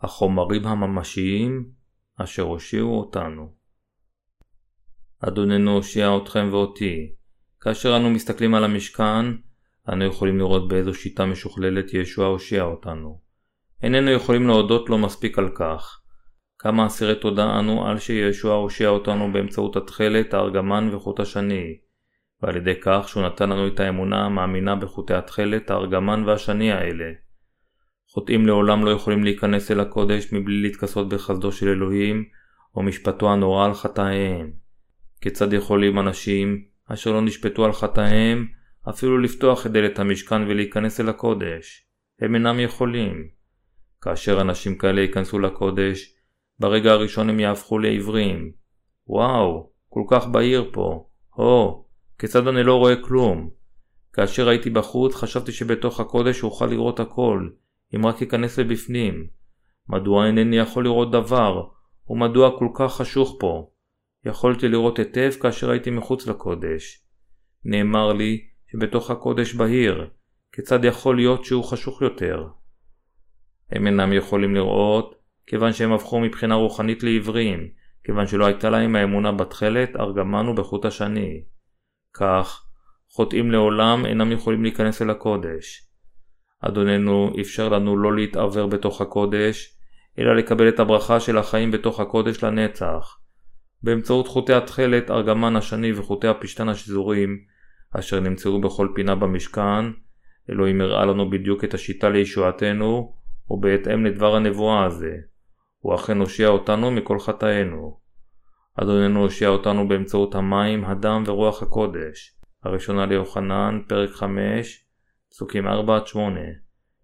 החומרים הממשיים אשר הושיעו אותנו. אדוננו הושיע אתכם ואותי. כאשר אנו מסתכלים על המשכן, אנו יכולים לראות באיזו שיטה משוכללת ישוע הושיע אותנו. איננו יכולים להודות לו מספיק על כך. כמה אסירי תודה אנו על שישוע הושיע אותנו באמצעות התכלת, הארגמן וחוט השני, ועל ידי כך שהוא נתן לנו את האמונה המאמינה בחוטי התכלת, הארגמן והשני האלה. חוטאים לעולם לא יכולים להיכנס אל הקודש מבלי להתכסות בחסדו של אלוהים, או משפטו הנורא על חטאיהם. כיצד יכולים אנשים, אשר לא נשפטו על חטאיהם, אפילו לפתוח את דלת המשכן ולהיכנס אל הקודש? הם אינם יכולים. כאשר אנשים כאלה ייכנסו לקודש, ברגע הראשון הם יהפכו לעיוורים. וואו, כל כך בהיר פה. הו, כיצד אני לא רואה כלום? כאשר הייתי בחוץ חשבתי שבתוך הקודש אוכל לראות הכל, אם רק אכנס לבפנים. מדוע אינני יכול לראות דבר, ומדוע כל כך חשוך פה? יכולתי לראות היטב כאשר הייתי מחוץ לקודש. נאמר לי שבתוך הקודש בהיר, כיצד יכול להיות שהוא חשוך יותר? הם אינם יכולים לראות, כיוון שהם הפכו מבחינה רוחנית לעיוורים, כיוון שלא הייתה להם האמונה בתכלת, ארגמן ובחוט השני. כך, חוטאים לעולם אינם יכולים להיכנס אל הקודש. אדוננו אפשר לנו לא להתעוור בתוך הקודש, אלא לקבל את הברכה של החיים בתוך הקודש לנצח. באמצעות חוטי התכלת, ארגמן השני וחוטי הפשתן השזורים, אשר נמצאו בכל פינה במשכן, אלוהים הראה לנו בדיוק את השיטה לישועתנו, ובהתאם לדבר הנבואה הזה. הוא אכן הושיע אותנו מכל חטאינו. אדוננו הושיע אותנו באמצעות המים, הדם ורוח הקודש. הראשונה ליוחנן, פרק 5, פסוקים 4-8,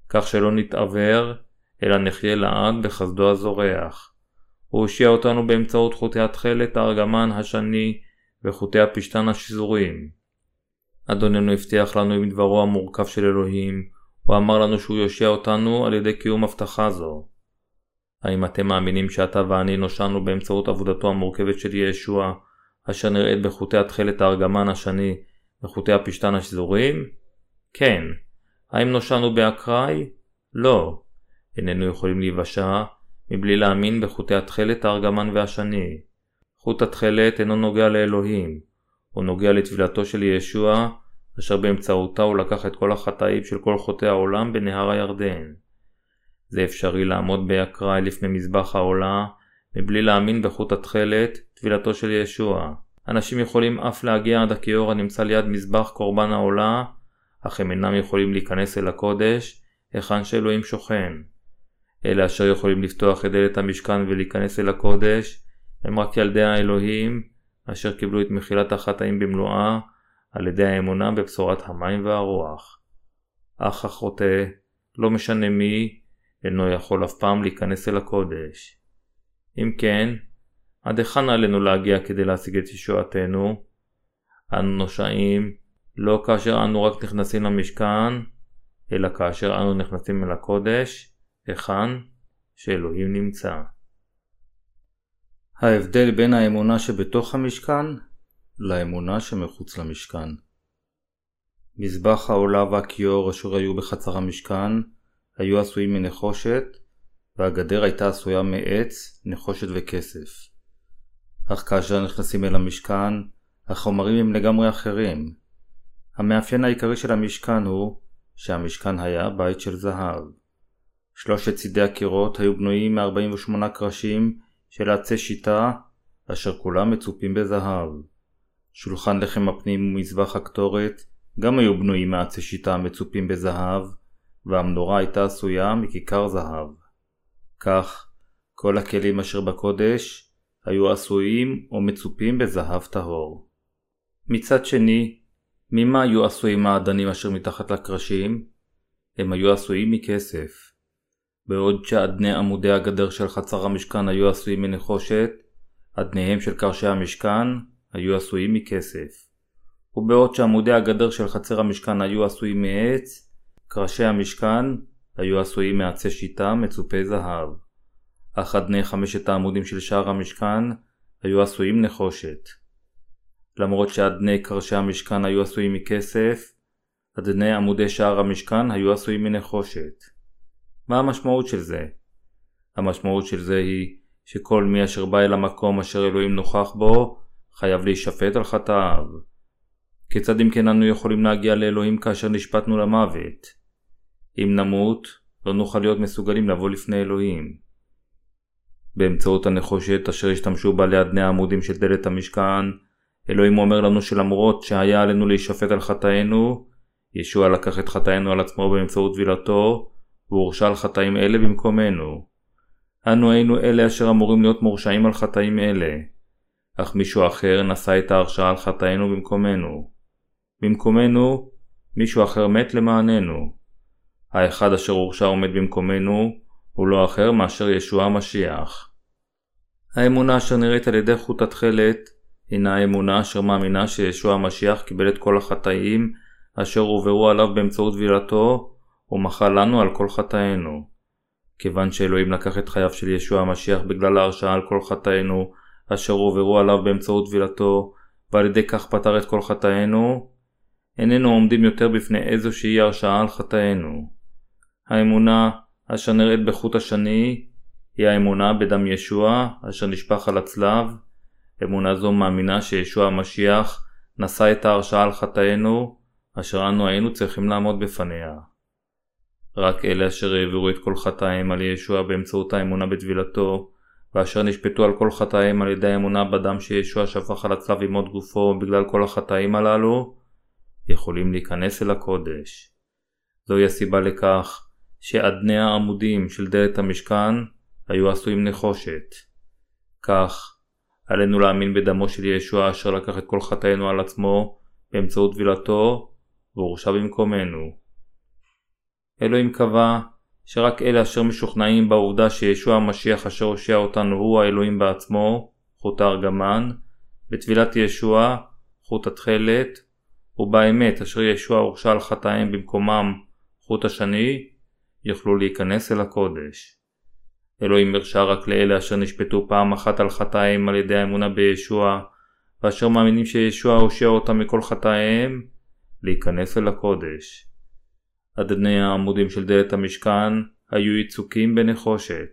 כך שלא נתעוור, אלא נחיה לעד בחסדו הזורח. הוא הושיע אותנו באמצעות חוטי התכלת, הארגמן, השני וחוטי הפשתן השזורים. אדוננו הבטיח לנו עם דברו המורכב של אלוהים, הוא אמר לנו שהוא יושיע אותנו על ידי קיום הבטחה זו. האם אתם מאמינים שאתה ואני נושענו באמצעות עבודתו המורכבת של ישוע, אשר נראית בחוטי התכלת הארגמן השני וחוטי הפשתן השזורים? כן. האם נושענו באקראי? לא. איננו יכולים להיוושע מבלי להאמין בחוטי התכלת הארגמן והשני. חוט התכלת אינו נוגע לאלוהים, הוא נוגע לטבילתו של ישוע, אשר באמצעותה הוא לקח את כל החטאים של כל חוטאי העולם בנהר הירדן. זה אפשרי לעמוד באקראי לפני מזבח העולה, מבלי להאמין בחוט התכלת, טבילתו של ישוע. אנשים יכולים אף להגיע עד הכיור הנמצא ליד מזבח קורבן העולה, אך הם אינם יכולים להיכנס אל הקודש, היכן שאלוהים שוכן. אלה אשר יכולים לפתוח את דלת המשכן ולהיכנס אל הקודש, הם רק ילדי האלוהים, אשר קיבלו את מחילת החטאים במלואה, על ידי האמונה בבשורת המים והרוח. אך החוטא, לא משנה מי, אינו יכול אף פעם להיכנס אל הקודש. אם כן, עד היכן עלינו להגיע כדי להשיג את ישועתנו? אנו נושעים לא כאשר אנו רק נכנסים למשכן, אלא כאשר אנו נכנסים אל הקודש, היכן שאלוהים נמצא. ההבדל בין האמונה שבתוך המשכן לאמונה שמחוץ למשכן. מזבח העולה והכיור אשר היו בחצר המשכן היו עשויים מנחושת, והגדר הייתה עשויה מעץ, נחושת וכסף. אך כאשר נכנסים אל המשכן, החומרים הם לגמרי אחרים. המאפיין העיקרי של המשכן הוא שהמשכן היה בית של זהב. שלושת צידי הקירות היו בנויים מ-48 קרשים של עצי שיטה, אשר כולם מצופים בזהב. שולחן לחם הפנים ומזבח הקטורת גם היו בנויים מעצי שיטה המצופים בזהב, והמנורה הייתה עשויה מכיכר זהב. כך, כל הכלים אשר בקודש היו עשויים או מצופים בזהב טהור. מצד שני, ממה היו עשויים האדנים אשר מתחת לקרשים? הם היו עשויים מכסף. בעוד שאדני עמודי הגדר של חצר המשכן היו עשויים מנחושת, אדניהם של קרשי המשכן היו עשויים מכסף. ובעוד שעמודי הגדר של חצר המשכן היו עשויים מעץ, קרשי המשכן היו עשויים מעצי שיטה מצופי זהב. אך אדני חמשת העמודים של שער המשכן היו עשויים נחושת. למרות שאדני קרשי המשכן היו עשויים מכסף, אדני עמודי שער המשכן היו עשויים מנחושת. מה המשמעות של זה? המשמעות של זה היא שכל מי אשר בא אל המקום אשר אלוהים נוכח בו, חייב להישפט על חטאיו. כיצד אם כן אנו יכולים להגיע לאלוהים כאשר נשפטנו למוות? אם נמות, לא נוכל להיות מסוגלים לבוא לפני אלוהים. באמצעות הנחושת אשר השתמשו בה ליד העמודים של דלת המשכן, אלוהים אומר לנו שלמרות שהיה עלינו להישפט על חטאינו, ישוע לקח את חטאינו על עצמו באמצעות טבילתו, והורשע על חטאים אלה במקומנו. אנו היינו אלה אשר אמורים להיות מורשעים על חטאים אלה, אך מישהו אחר נשא את ההרשעה על חטאינו במקומנו. במקומנו, מישהו אחר מת למעננו. האחד אשר הורשע עומד במקומנו, הוא לא אחר מאשר ישוע המשיח. האמונה אשר נראית על ידי חוט התכלת, הינה האמונה אשר מאמינה שישוע המשיח קיבל את כל החטאים אשר הועברו עליו באמצעות טבילתו, ומחה לנו על כל חטאינו. כיוון שאלוהים לקח את חייו של ישוע המשיח בגלל ההרשעה על כל חטאינו, אשר הועברו עליו באמצעות טבילתו, ועל ידי כך פתר את כל חטאינו, איננו עומדים יותר בפני איזושהי הרשעה על חטאינו. האמונה אשר נראית בחוט השני היא האמונה בדם ישוע אשר נשפך על הצלב. אמונה זו מאמינה שישוע המשיח נשא את ההרשעה על חטאינו אשר אנו היינו צריכים לעמוד בפניה. רק אלה אשר העבירו את כל חטאיהם על ישוע באמצעות האמונה בטבילתו ואשר נשפטו על כל חטאיהם על ידי האמונה בדם שישוע שפך על הצלב עם עוד גופו בגלל כל החטאים הללו, יכולים להיכנס אל הקודש. זוהי הסיבה לכך שאדני העמודים של דלת המשכן היו עשויים נחושת. כך, עלינו להאמין בדמו של ישוע אשר לקח את כל חטאינו על עצמו באמצעות טבילתו והורשע במקומנו. אלוהים קבע שרק אלה אשר משוכנעים בעובדה שישוע המשיח אשר הושיע אותנו הוא האלוהים בעצמו, חוט הארגמן, בטבילת ישוע, חוט התכלת, ובאמת אשר ישוע הורשע על חטאיהם במקומם חוט השני, יוכלו להיכנס אל הקודש. אלוהים הרשע רק לאלה אשר נשפטו פעם אחת על חטאיהם על ידי האמונה בישוע, ואשר מאמינים שישוע הושיע אותם מכל חטאיהם, להיכנס אל הקודש. אדני העמודים של דלת המשכן היו יצוקים בנחושת.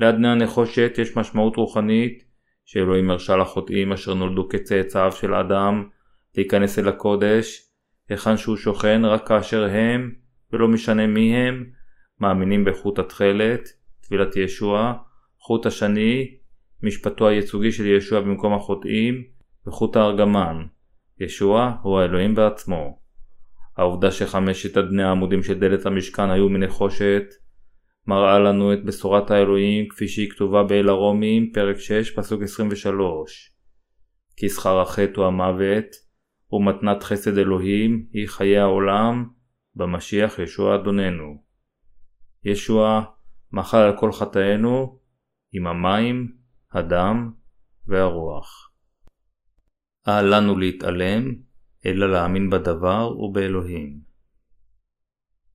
לאדני הנחושת יש משמעות רוחנית שאלוהים הרשה לחוטאים אשר נולדו כצאצאיו של אדם להיכנס אל הקודש, היכן שהוא שוכן רק כאשר הם, ולא משנה מי הם, מאמינים בחוט התכלת, תפילת ישוע, חוט השני, משפטו הייצוגי של ישוע במקום החוטאים, וחוט הארגמן. ישוע הוא האלוהים בעצמו. העובדה שחמשת אדני העמודים של דלת המשכן היו מנחושת, מראה לנו את בשורת האלוהים כפי שהיא כתובה באל הרומים, פרק 6, פסוק 23. כי שכר החטא הוא המוות, ומתנת חסד אלוהים היא חיי העולם, במשיח ישוע אדוננו. ישוע מחל על כל חטאינו עם המים, הדם והרוח. אל לנו להתעלם, אלא להאמין בדבר ובאלוהים.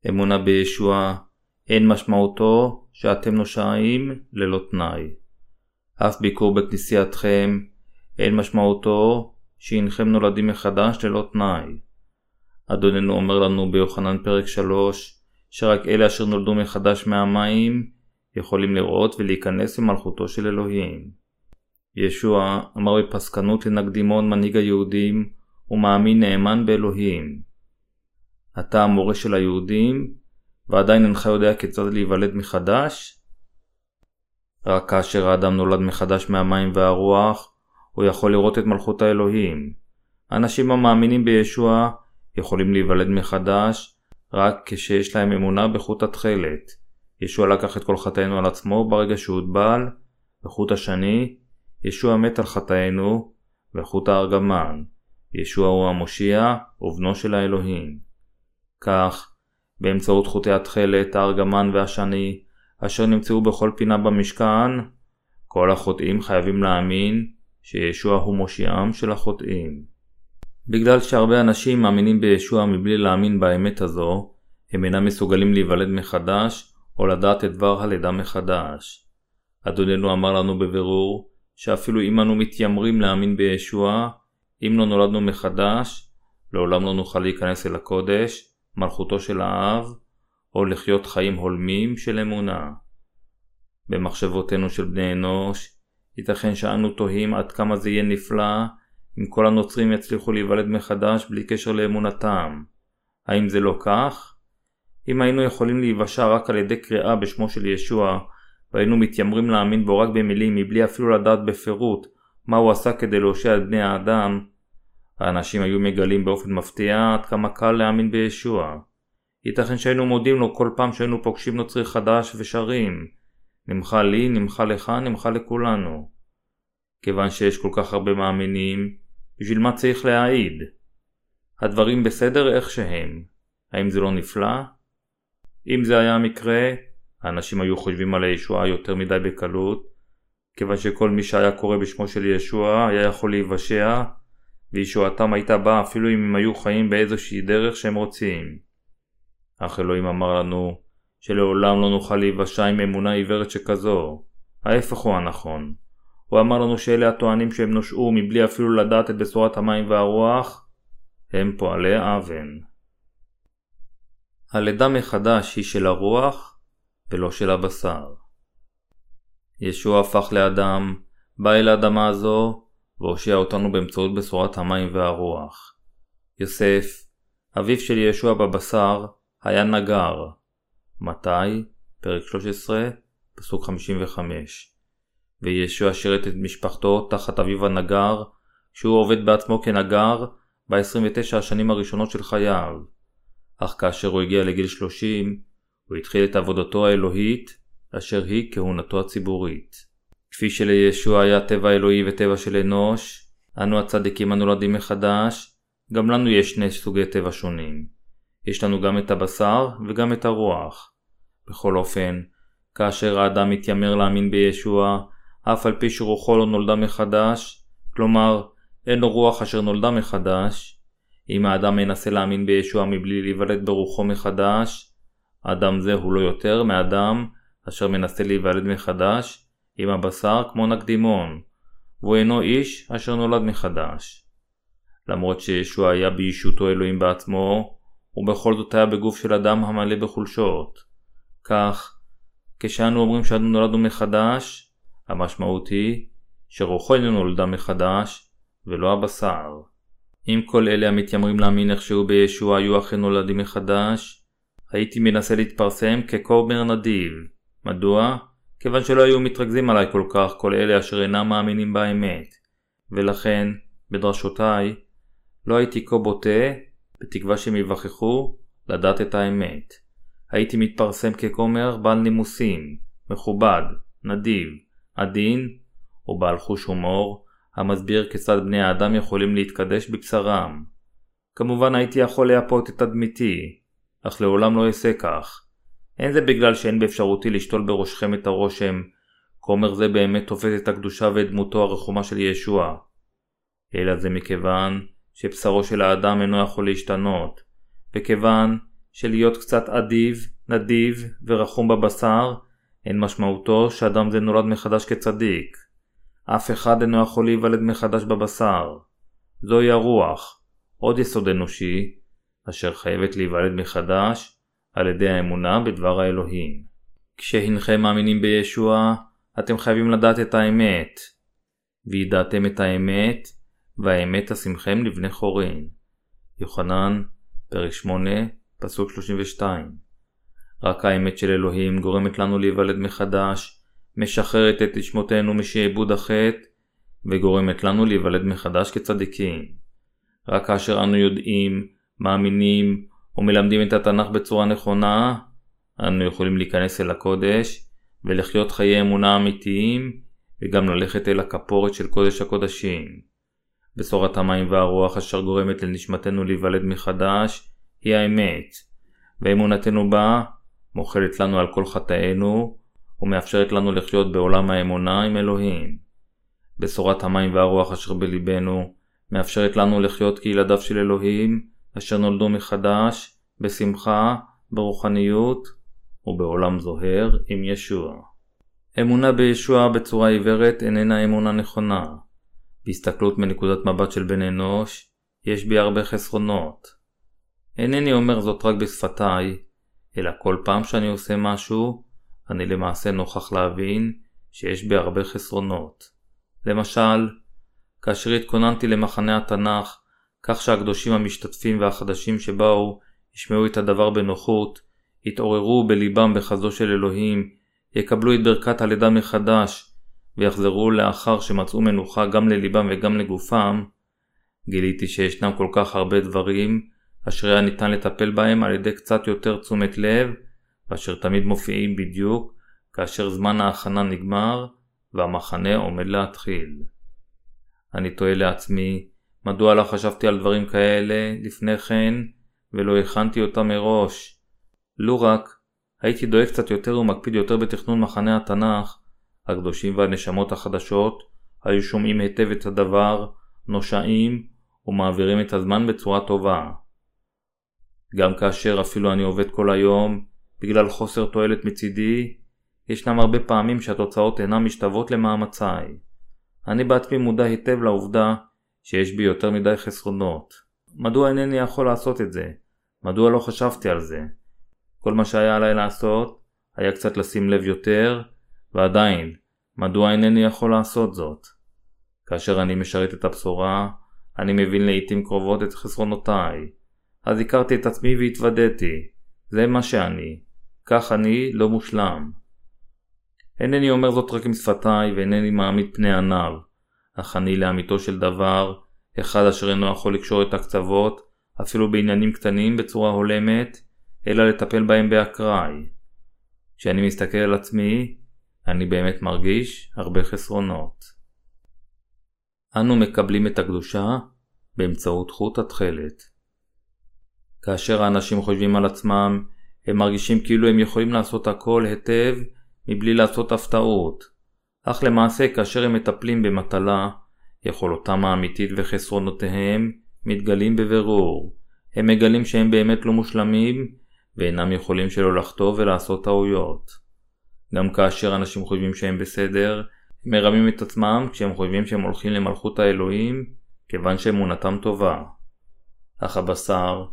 אמונה בישוע אין משמעותו שאתם נושעים ללא תנאי. אף ביקור בכנסייתכם אין משמעותו שהנכם נולדים מחדש ללא תנאי. אדוננו אומר לנו ביוחנן פרק 3 שרק אלה אשר נולדו מחדש מהמים יכולים לראות ולהיכנס למלכותו של אלוהים. ישוע אמר בפסקנות לנקדימון מנהיג היהודים ומאמין נאמן באלוהים. אתה המורה של היהודים ועדיין אינך יודע כיצד להיוולד מחדש? רק כאשר האדם נולד מחדש מהמים והרוח, הוא יכול לראות את מלכות האלוהים. האנשים המאמינים בישוע יכולים להיוולד מחדש רק כשיש להם אמונה בחוט התכלת. ישוע לקח את כל חטאינו על עצמו ברגע שהוטבל, וחוט השני, ישוע מת על חטאינו, וחוט הארגמן. ישוע הוא המושיע ובנו של האלוהים. כך, באמצעות חוטי התכלת, הארגמן והשני, אשר נמצאו בכל פינה במשכן, כל החוטאים חייבים להאמין שישוע הוא מושיעם של החוטאים. בגלל שהרבה אנשים מאמינים בישוע מבלי להאמין באמת הזו, הם אינם מסוגלים להיוולד מחדש או לדעת את דבר הלידה מחדש. אדוננו אמר לנו בבירור שאפילו אם אנו מתיימרים להאמין בישוע, אם לא נולדנו מחדש, לעולם לא נוכל להיכנס אל הקודש, מלכותו של האב, או לחיות חיים הולמים של אמונה. במחשבותינו של בני אנוש, ייתכן שאנו תוהים עד כמה זה יהיה נפלא אם כל הנוצרים יצליחו להיוולד מחדש בלי קשר לאמונתם. האם זה לא כך? אם היינו יכולים להיוושע רק על ידי קריאה בשמו של ישוע, והיינו מתיימרים להאמין בו רק במילים מבלי אפילו לדעת בפירוט מה הוא עשה כדי להושיע את בני האדם, האנשים היו מגלים באופן מפתיע עד כמה קל להאמין בישוע. ייתכן שהיינו מודים לו כל פעם שהיינו פוגשים נוצרי חדש ושרים נמחה לי, נמחה לך, נמחה לכולנו. כיוון שיש כל כך הרבה מאמינים, בשביל מה צריך להעיד? הדברים בסדר איך שהם. האם זה לא נפלא? אם זה היה המקרה, האנשים היו חושבים על הישועה יותר מדי בקלות, כיוון שכל מי שהיה קורא בשמו של ישוע היה יכול להיוושע, וישועתם הייתה באה אפילו אם הם היו חיים באיזושהי דרך שהם רוצים. אך אלוהים אמר לנו שלעולם לא נוכל להיוושע עם אמונה עיוורת שכזו. ההפך הוא הנכון. הוא אמר לנו שאלה הטוענים שהם נושעו מבלי אפילו לדעת את בשורת המים והרוח, הם פועלי אוון. הלידה מחדש היא של הרוח ולא של הבשר. ישוע הפך לאדם, בא אל האדמה הזו והושיע אותנו באמצעות בשורת המים והרוח. יוסף, אביו של ישוע בבשר, היה נגר. מתי? פרק 13, פסוק 55. וישוע שירת את משפחתו תחת אביו הנגר, שהוא עובד בעצמו כנגר ב-29 השנים הראשונות של חייו. אך כאשר הוא הגיע לגיל 30, הוא התחיל את עבודתו האלוהית, אשר היא כהונתו הציבורית. כפי שלישוע היה טבע אלוהי וטבע של אנוש, אנו הצדיקים הנולדים מחדש, גם לנו יש שני סוגי טבע שונים. יש לנו גם את הבשר וגם את הרוח. בכל אופן, כאשר האדם מתיימר להאמין בישוע, אף על פי שרוחו לא נולדה מחדש, כלומר, אין לו רוח אשר נולדה מחדש, אם האדם מנסה להאמין בישוע מבלי להיוולד ברוחו מחדש, אדם זה הוא לא יותר מאדם אשר מנסה להיוולד מחדש עם הבשר כמו נקדימון, והוא אינו איש אשר נולד מחדש. למרות שישוע היה בישותו אלוהים בעצמו, ובכל זאת היה בגוף של אדם המלא בחולשות. כך, כשאנו אומרים שאנו נולדנו מחדש, המשמעות היא שרוחו אינו נולדה מחדש, ולא הבשר. אם כל אלה המתיימרים להאמין איכשהו בישוע היו אכן נולדים מחדש, הייתי מנסה להתפרסם ככומר נדיב. מדוע? כיוון שלא היו מתרכזים עליי כל כך כל אלה אשר אינם מאמינים באמת. ולכן, בדרשותיי, לא הייתי כה בוטה, בתקווה שהם יווכחו לדעת את האמת. הייתי מתפרסם ככומר בעל נימוסים, מכובד, נדיב, עדין ובעל חוש הומור, המסביר כיצד בני האדם יכולים להתקדש בבשרם. כמובן הייתי יכול לייפות את תדמיתי, אך לעולם לא אעשה כך. אין זה בגלל שאין באפשרותי לשתול בראשכם את הרושם, כומר זה באמת תופס את הקדושה ואת דמותו הרחומה של ישוע. אלא זה מכיוון שבשרו של האדם אינו יכול להשתנות, וכיוון שלהיות קצת אדיב, נדיב ורחום בבשר, אין משמעותו שאדם זה נולד מחדש כצדיק. אף אחד אינו יכול להיוולד מחדש בבשר. זוהי הרוח, עוד יסוד אנושי, אשר חייבת להיוולד מחדש על ידי האמונה בדבר האלוהים. כשהנכם מאמינים בישוע, אתם חייבים לדעת את האמת. וידעתם את האמת, והאמת תשימכם לבני חורין. יוחנן, פרק 8, פסוק 32. רק האמת של אלוהים גורמת לנו להיוולד מחדש, משחררת את נשמותינו משעבוד החטא, וגורמת לנו להיוולד מחדש כצדיקים. רק כאשר אנו יודעים, מאמינים ומלמדים את התנ"ך בצורה נכונה, אנו יכולים להיכנס אל הקודש ולחיות חיי אמונה אמיתיים וגם ללכת אל הכפורת של קודש הקודשים. בשורת המים והרוח אשר גורמת לנשמתנו להיוולד מחדש היא האמת, ואמונתנו בה מוחלת לנו על כל חטאינו ומאפשרת לנו לחיות בעולם האמונה עם אלוהים. בשורת המים והרוח אשר בלבנו מאפשרת לנו לחיות כילדיו של אלוהים אשר נולדו מחדש, בשמחה, ברוחניות ובעולם זוהר עם ישוע. אמונה בישוע בצורה עיוורת איננה אמונה נכונה. בהסתכלות מנקודת מבט של בן אנוש, יש בי הרבה חסרונות. אינני אומר זאת רק בשפתיי, אלא כל פעם שאני עושה משהו, אני למעשה נוכח להבין שיש בי הרבה חסרונות. למשל, כאשר התכוננתי למחנה התנ"ך, כך שהקדושים המשתתפים והחדשים שבאו ישמעו את הדבר בנוחות, יתעוררו בליבם בחזו של אלוהים, יקבלו את ברכת הלידה מחדש, ויחזרו לאחר שמצאו מנוחה גם לליבם וגם לגופם, גיליתי שישנם כל כך הרבה דברים, אשר היה ניתן לטפל בהם על ידי קצת יותר תשומת לב, ואשר תמיד מופיעים בדיוק כאשר זמן ההכנה נגמר והמחנה עומד להתחיל. אני תוהה לעצמי, מדוע לא חשבתי על דברים כאלה לפני כן ולא הכנתי אותם מראש? לו רק הייתי דואג קצת יותר ומקפיד יותר בתכנון מחנה התנ"ך, הקדושים והנשמות החדשות היו שומעים היטב את הדבר, נושעים ומעבירים את הזמן בצורה טובה. גם כאשר אפילו אני עובד כל היום, בגלל חוסר תועלת מצידי, ישנם הרבה פעמים שהתוצאות אינן משתוות למאמציי. אני בעצמי מודע היטב לעובדה שיש בי יותר מדי חסרונות. מדוע אינני יכול לעשות את זה? מדוע לא חשבתי על זה? כל מה שהיה עליי לעשות היה קצת לשים לב יותר, ועדיין, מדוע אינני יכול לעשות זאת? כאשר אני משרת את הבשורה, אני מבין לעיתים קרובות את חסרונותיי. אז הכרתי את עצמי והתוודעתי. זה מה שאני. כך אני לא מושלם. אינני אומר זאת רק עם שפתיי ואינני מעמיד פני עניו, אך אני לאמיתו של דבר, אחד אשר אינו יכול לקשור את הקצוות, אפילו בעניינים קטנים בצורה הולמת, אלא לטפל בהם באקראי. כשאני מסתכל על עצמי, אני באמת מרגיש הרבה חסרונות. אנו מקבלים את הקדושה באמצעות חוט התכלת. כאשר האנשים חושבים על עצמם, הם מרגישים כאילו הם יכולים לעשות הכל היטב מבלי לעשות הפתעות. אך למעשה כאשר הם מטפלים במטלה, יכולותם האמיתית וחסרונותיהם מתגלים בבירור. הם מגלים שהם באמת לא מושלמים, ואינם יכולים שלא לחטוא ולעשות טעויות. גם כאשר אנשים חושבים שהם בסדר, הם מרמים את עצמם כשהם חושבים שהם הולכים למלכות האלוהים, כיוון שאמונתם טובה. אך הבשר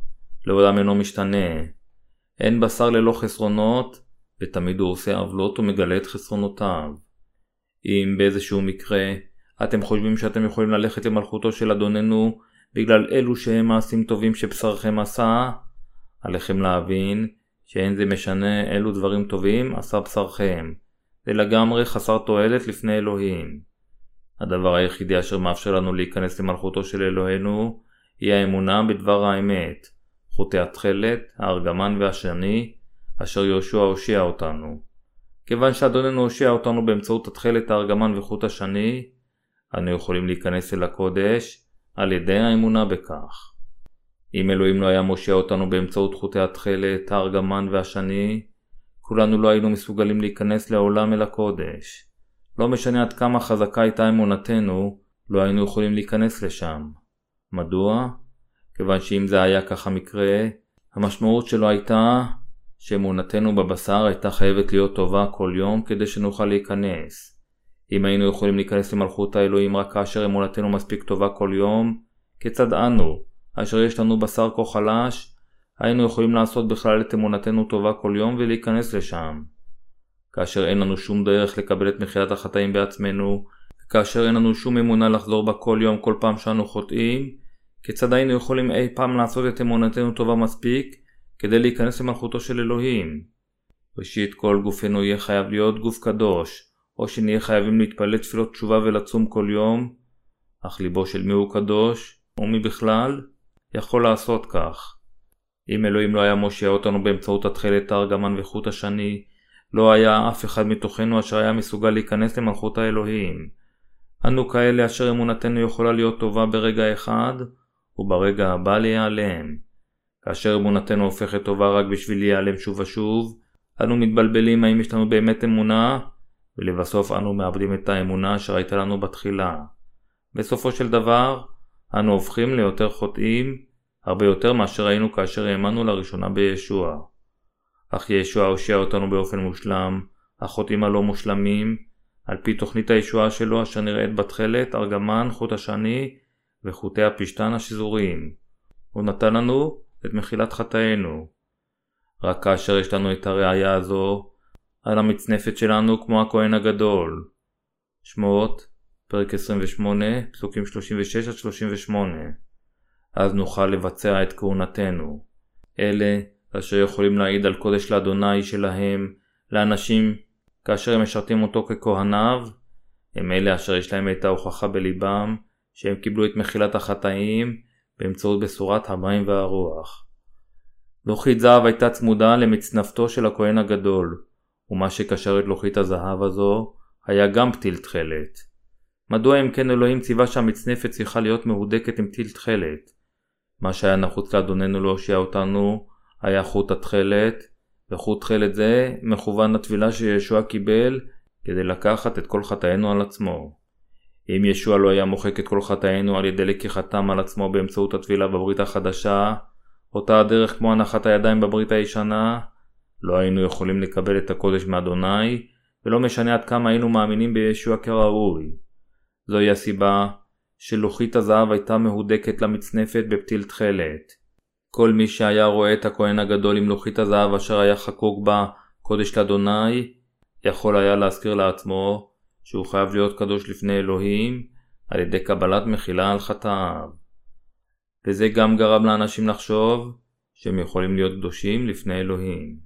לעולם אינו משתנה. אין בשר ללא חסרונות, ותמיד הוא עושה עוולות ומגלה את חסרונותיו. אם באיזשהו מקרה אתם חושבים שאתם יכולים ללכת למלכותו של אדוננו בגלל אלו שהם מעשים טובים שבשרכם עשה, עליכם להבין שאין זה משנה אילו דברים טובים עשה בשרכם, זה לגמרי חסר תועלת לפני אלוהים. הדבר היחידי אשר מאפשר לנו להיכנס למלכותו של אלוהינו היא האמונה בדבר האמת, חוטי התכלת, הארגמן והשני, אשר יהושע הושיע אותנו. כיוון שאדוננו הושיע אותנו באמצעות התכלת, הארגמן וחוט השני, אנו יכולים להיכנס אל הקודש על ידי האמונה בכך. אם אלוהים לא היה מושיע אותנו באמצעות חוטי התכלת, הארגמן והשני, כולנו לא היינו מסוגלים להיכנס לעולם אל הקודש. לא משנה עד כמה חזקה הייתה אמונתנו, לא היינו יכולים להיכנס לשם. מדוע? כיוון שאם זה היה כך המקרה, המשמעות שלו הייתה שאמונתנו בבשר הייתה חייבת להיות טובה כל יום כדי שנוכל להיכנס. אם היינו יכולים להיכנס למלכות האלוהים רק כאשר אמונתנו מספיק טובה כל יום, כיצד אנו, אשר יש לנו בשר כה חלש, היינו יכולים לעשות בכלל את אמונתנו טובה כל יום ולהיכנס לשם. כאשר אין לנו שום דרך לקבל את מחילת החטאים בעצמנו, וכאשר אין לנו שום אמונה לחזור בה כל יום כל פעם שאנו חוטאים, כיצד היינו יכולים אי פעם לעשות את אמונתנו טובה מספיק כדי להיכנס למלכותו של אלוהים? ראשית כל גופנו יהיה חייב להיות גוף קדוש, או שנהיה חייבים להתפלל תפילות תשובה ולצום כל יום, אך ליבו של מי הוא קדוש, ומי בכלל, יכול לעשות כך. אם אלוהים לא היה מושיע אותנו באמצעות התכלת הארגמן וחוט השני, לא היה אף אחד מתוכנו אשר היה מסוגל להיכנס למלכות האלוהים. אנו כאלה אשר אמונתנו יכולה להיות טובה ברגע אחד, וברגע הבא להיעלם. כאשר אמונתנו הופכת טובה רק בשביל להיעלם שוב ושוב, אנו מתבלבלים האם יש לנו באמת אמונה, ולבסוף אנו מאבדים את האמונה אשר הייתה לנו בתחילה. בסופו של דבר, אנו הופכים ליותר חוטאים, הרבה יותר מאשר היינו כאשר האמנו לראשונה בישוע. אך ישוע הושיע אותנו באופן מושלם, החוטאים הלא מושלמים, על פי תוכנית הישועה שלו אשר נראית בתכלת, ארגמן, חוט השני וחוטי הפשתן השזוריים. הוא נתן לנו את מחילת חטאינו. רק כאשר יש לנו את הראייה הזו, על המצנפת שלנו כמו הכהן הגדול. שמות, פרק 28, פסוקים 36-38. אז נוכל לבצע את כהונתנו. אלה אשר יכולים להעיד על קודש לאדוני שלהם, לאנשים כאשר הם משרתים אותו ככהניו, הם אלה אשר יש להם את ההוכחה בליבם שהם קיבלו את מחילת החטאים באמצעות בשורת המים והרוח. לוחית זהב הייתה צמודה למצנפתו של הכהן הגדול, ומה שקשר את לוחית הזהב הזו היה גם פתיל תכלת. מדוע אם כן אלוהים ציווה שהמצנפת צריכה להיות מהודקת עם פתיל תכלת? מה שהיה נחוץ לאדוננו להושיע אותנו היה חוט התכלת, וחוט תכלת זה מכוון לטבילה שישוע קיבל כדי לקחת את כל חטאינו על עצמו. אם ישוע לא היה מוחק את כל חטאינו על ידי לקיחתם על עצמו באמצעות הטבילה בברית החדשה, אותה הדרך כמו הנחת הידיים בברית הישנה, לא היינו יכולים לקבל את הקודש מאדוני, ולא משנה עד כמה היינו מאמינים בישוע כראוי. זוהי הסיבה שלוחית הזהב הייתה מהודקת למצנפת בפתיל תכלת. כל מי שהיה רואה את הכהן הגדול עם לוחית הזהב אשר היה חקוק בה קודש לאדוני, יכול היה להזכיר לעצמו שהוא חייב להיות קדוש לפני אלוהים על ידי קבלת מחילה על חטאיו. וזה גם גרם לאנשים לחשוב שהם יכולים להיות קדושים לפני אלוהים.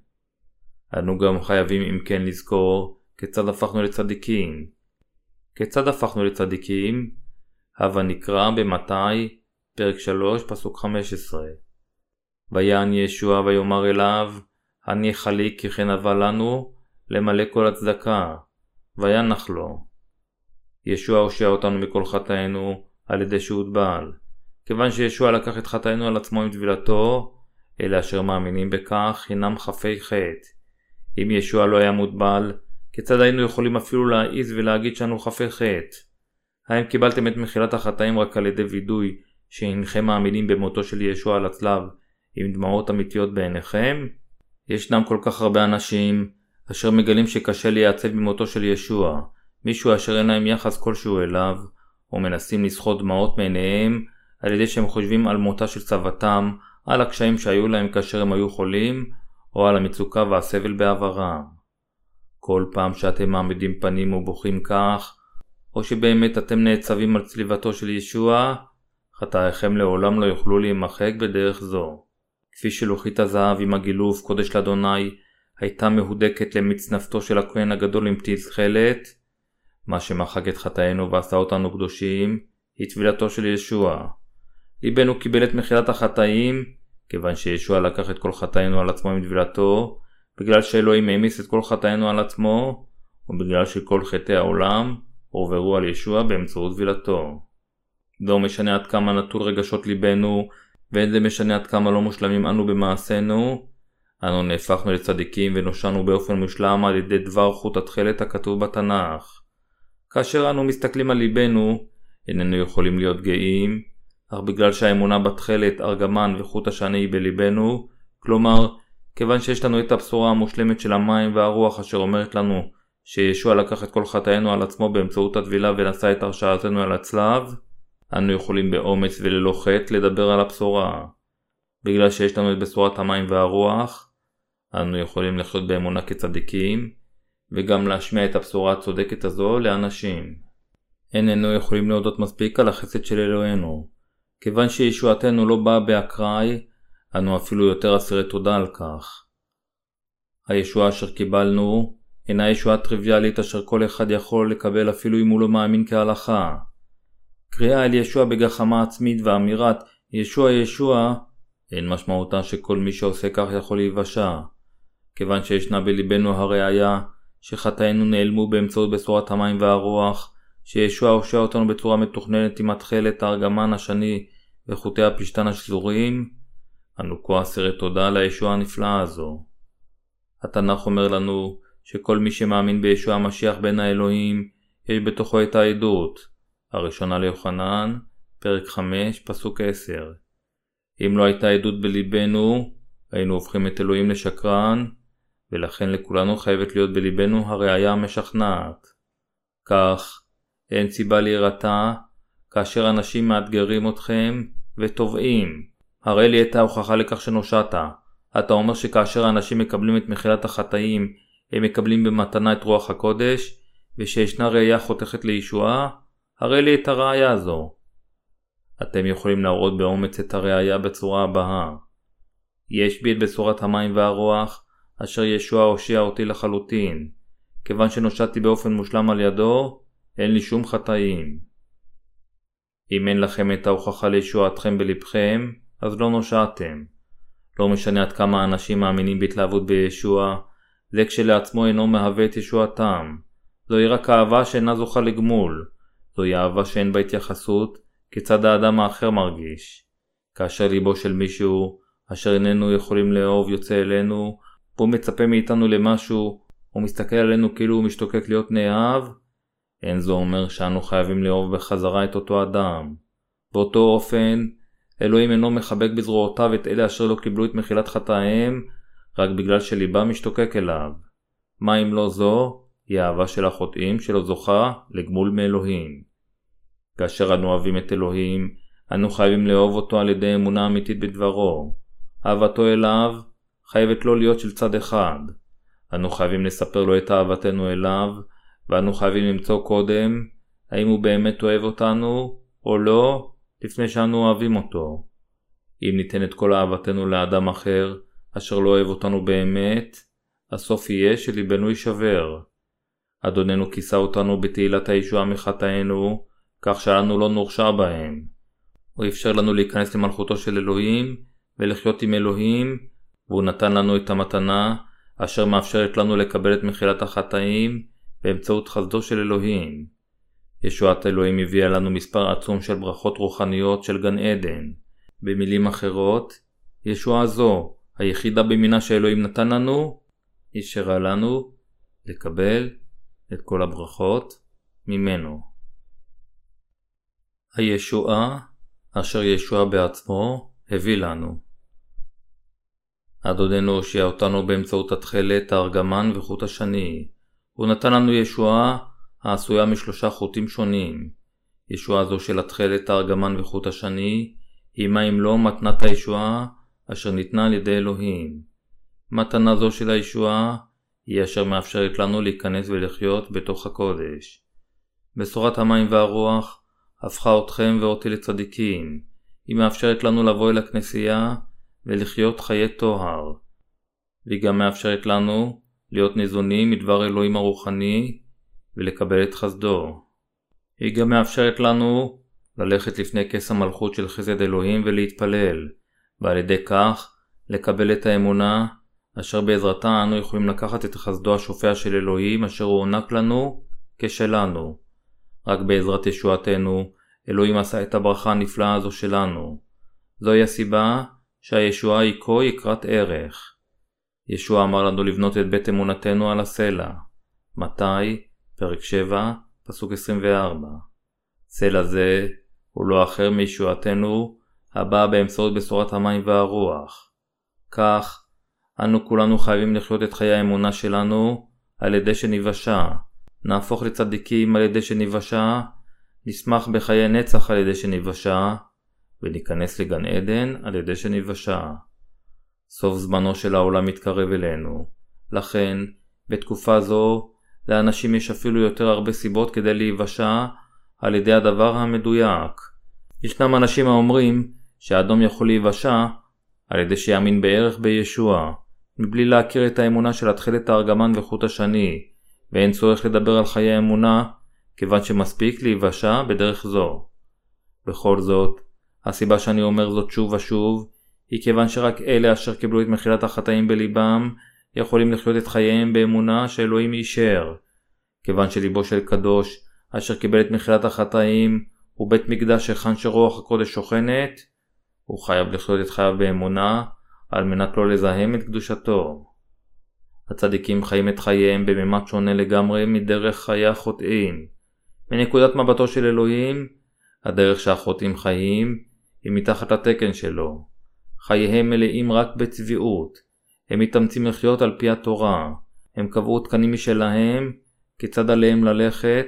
אנו גם חייבים אם כן לזכור כיצד הפכנו לצדיקים. כיצד הפכנו לצדיקים? הווה נקרא במתי, פרק 3, פסוק 15. ויען ישוע ויאמר אליו, הניחה לי כי כן הווה לנו למלא כל הצדקה, וינח לו. ישוע הושיע אותנו מכל חטאינו על ידי שהוטבל. כיוון שישוע לקח את חטאינו על עצמו עם טבילתו, אלה אשר מאמינים בכך הינם חפי חטא. אם ישוע לא היה מוטבל, כיצד היינו יכולים אפילו להעיז ולהגיד שאנו חפי חטא? האם קיבלתם את מחילת החטאים רק על ידי וידוי שהנכם מאמינים במותו של ישוע על הצלב עם דמעות אמיתיות בעיניכם? ישנם כל כך הרבה אנשים אשר מגלים שקשה להיעצב ממותו של ישוע, מישהו אשר אין להם יחס כלשהו אליו, או מנסים לסחוט דמעות מעיניהם על ידי שהם חושבים על מותה של צוואתם, על הקשיים שהיו להם כאשר הם היו חולים, או על המצוקה והסבל בעברם. כל פעם שאתם מעמידים פנים ובוכים כך, או שבאמת אתם נעצבים על צליבתו של ישוע, חטאיכם לעולם לא יוכלו להימחק בדרך זו. כפי שלוחית הזהב עם הגילוף קודש לאדוני הייתה מהודקת למצנפתו של הכהן הגדול עם תכלת, מה שמחק את חטאינו ועשה אותנו קדושים, היא טבילתו של ישוע. ליבנו קיבל את מחילת החטאים, כיוון שישוע לקח את כל חטאינו על עצמו עם טבילתו, בגלל שאלוהים העמיס את כל חטאינו על עצמו, ובגלל שכל חטאי העולם הועברו על ישוע באמצעות טבילתו. לא משנה עד כמה נטול רגשות ליבנו, ואין זה משנה עד כמה לא מושלמים אנו במעשינו, אנו נהפכנו לצדיקים ונושענו באופן מושלם על ידי דבר חוט התכלת הכתוב בתנ"ך. כאשר אנו מסתכלים על ליבנו, איננו יכולים להיות גאים, אך בגלל שהאמונה בתכלת, ארגמן וחוט השני היא בליבנו, כלומר, כיוון שיש לנו את הבשורה המושלמת של המים והרוח אשר אומרת לנו שישוע לקח את כל חטאינו על עצמו באמצעות הטבילה ונשא את הרשעתנו על הצלב, אנו יכולים באומץ וללא חטא לדבר על הבשורה. בגלל שיש לנו את בשורת המים והרוח, אנו יכולים לחיות באמונה כצדיקים, וגם להשמיע את הבשורה הצודקת הזו לאנשים. איננו יכולים להודות מספיק על החסד של אלוהינו. כיוון שישועתנו לא באה באקראי, אנו אפילו יותר אסירי תודה על כך. הישועה אשר קיבלנו אינה ישועה טריוויאלית אשר כל אחד יכול לקבל אפילו אם הוא לא מאמין כהלכה. קריאה אל ישוע בגחמה עצמית ואמירת ישוע ישוע אין משמעותה שכל מי שעושה כך יכול להיוושע. כיוון שישנה בלבנו הראייה שחטאינו נעלמו באמצעות בשורת המים והרוח, שישוע הושע אותנו בצורה מתוכננת עם התכלת הארגמן השני וחוטי הפשתן השזורים, אנו כה אסירי תודה על הישועה הנפלאה הזו. התנ"ך אומר לנו שכל מי שמאמין בישוע המשיח בין האלוהים, יש בתוכו את העדות. הראשונה ליוחנן, פרק 5, פסוק 10. אם לא הייתה עדות בליבנו, היינו הופכים את אלוהים לשקרן, ולכן לכולנו חייבת להיות בליבנו הראייה המשכנעת. כך, אין סיבה להירתע כאשר אנשים מאתגרים אתכם ותובעים. הראה לי את ההוכחה לכך שנושעת. אתה אומר שכאשר אנשים מקבלים את מחילת החטאים, הם מקבלים במתנה את רוח הקודש, ושישנה ראייה חותכת לישועה? הראה לי את הראייה הזו. אתם יכולים להראות באומץ את הראייה בצורה הבאה. יש בי את בשורת המים והרוח, אשר ישוע הושיע אותי לחלוטין. כיוון שנושעתי באופן מושלם על ידו, אין לי שום חטאים. אם אין לכם את ההוכחה לישועתכם בלבכם, אז לא נושעתם. לא משנה עד כמה אנשים מאמינים בהתלהבות בישוע, זה כשלעצמו אינו מהווה את ישועתם. זוהי רק אהבה שאינה זוכה לגמול. זוהי אהבה שאין בה התייחסות כיצד האדם האחר מרגיש. כאשר ליבו של מישהו, אשר איננו יכולים לאהוב יוצא אלינו, והוא מצפה מאיתנו למשהו, או מסתכל עלינו כאילו הוא משתוקק להיות נאהב, אין זו אומר שאנו חייבים לאהוב בחזרה את אותו אדם. באותו אופן, אלוהים אינו מחבק בזרועותיו את אלה אשר לא קיבלו את מחילת חטאיהם, רק בגלל שליבם משתוקק אליו. מה אם לא זו? היא אהבה של החוטאים שלא זוכה לגמול מאלוהים. כאשר אנו אוהבים את אלוהים, אנו חייבים לאהוב אותו על ידי אמונה אמיתית בדברו. אהבתו אליו חייבת לא להיות של צד אחד. אנו חייבים לספר לו את אהבתנו אליו, ואנו חייבים למצוא קודם האם הוא באמת אוהב אותנו או לא, לפני שאנו אוהבים אותו. אם ניתן את כל אהבתנו לאדם אחר, אשר לא אוהב אותנו באמת, הסוף יהיה שליבנו יישבר. אדוננו כיסה אותנו בתהילת הישועה מחטאינו, כך שאנו לא נורשע בהם. הוא אפשר לנו להיכנס למלכותו של אלוהים, ולחיות עם אלוהים, והוא נתן לנו את המתנה, אשר מאפשרת לנו לקבל את מחילת החטאים, באמצעות חסדו של אלוהים. ישועת אלוהים הביאה לנו מספר עצום של ברכות רוחניות של גן עדן. במילים אחרות, ישועה זו, היחידה במינה שאלוהים נתן לנו, אישרה לנו לקבל את כל הברכות ממנו. הישועה אשר ישוע בעצמו הביא לנו. אדוננו הושיע אותנו באמצעות התכלת, הארגמן וחוט השני. הוא נתן לנו ישועה העשויה משלושה חוטים שונים. ישועה זו של התכלת, הארגמן וחוט השני, היא מה אם לא מתנת הישועה אשר ניתנה על ידי אלוהים. מתנה זו של הישועה היא אשר מאפשרת לנו להיכנס ולחיות בתוך הקודש. בשורת המים והרוח הפכה אתכם ואותי לצדיקים. היא מאפשרת לנו לבוא אל הכנסייה ולחיות חיי טוהר. והיא גם מאפשרת לנו להיות ניזונים מדבר אלוהים הרוחני ולקבל את חסדו. היא גם מאפשרת לנו ללכת לפני כס המלכות של חסד אלוהים ולהתפלל, ועל ידי כך לקבל את האמונה אשר בעזרתה אנו יכולים לקחת את חסדו השופע של אלוהים אשר הוא הוענק לנו כשלנו. רק בעזרת ישועתנו, אלוהים עשה את הברכה הנפלאה הזו שלנו. זוהי הסיבה שהישועה היא כה יקרת ערך. ישוע אמר לנו לבנות את בית אמונתנו על הסלע. מתי? פרק 7, פסוק 24. סלע זה הוא לא אחר מישועתנו הבאה באמצעות בשורת המים והרוח. כך, אנו כולנו חייבים לחיות את חיי האמונה שלנו על ידי שניוושע. נהפוך לצדיקים על ידי שניוושע, נשמח בחיי נצח על ידי שניוושע, וניכנס לגן עדן על ידי שניוושע. סוף זמנו של העולם מתקרב אלינו. לכן, בתקופה זו, לאנשים יש אפילו יותר הרבה סיבות כדי להיוושע על ידי הדבר המדויק. ישנם אנשים האומרים שהאדום יכול להיוושע על ידי שיאמין בערך בישוע, מבלי להכיר את האמונה של התכלת הארגמן וחוט השני, ואין צורך לדבר על חיי האמונה, כיוון שמספיק להיוושע בדרך זו. בכל זאת, הסיבה שאני אומר זאת שוב ושוב, היא כיוון שרק אלה אשר קיבלו את מחילת החטאים בליבם, יכולים לחיות את חייהם באמונה שאלוהים אישר. כיוון שליבו של קדוש, אשר קיבל את מחילת החטאים, הוא בית מקדש היכן שרוח הקודש שוכנת, הוא חייב לחיות את חייו באמונה, על מנת לא לזהם את קדושתו. הצדיקים חיים את חייהם בממד שונה לגמרי מדרך חיי החוטאים. מנקודת מבטו של אלוהים, הדרך שהחוטאים חיים היא מתחת לתקן שלו. חייהם מלאים רק בצביעות. הם מתאמצים לחיות על פי התורה. הם קבעו תקנים משלהם, כיצד עליהם ללכת,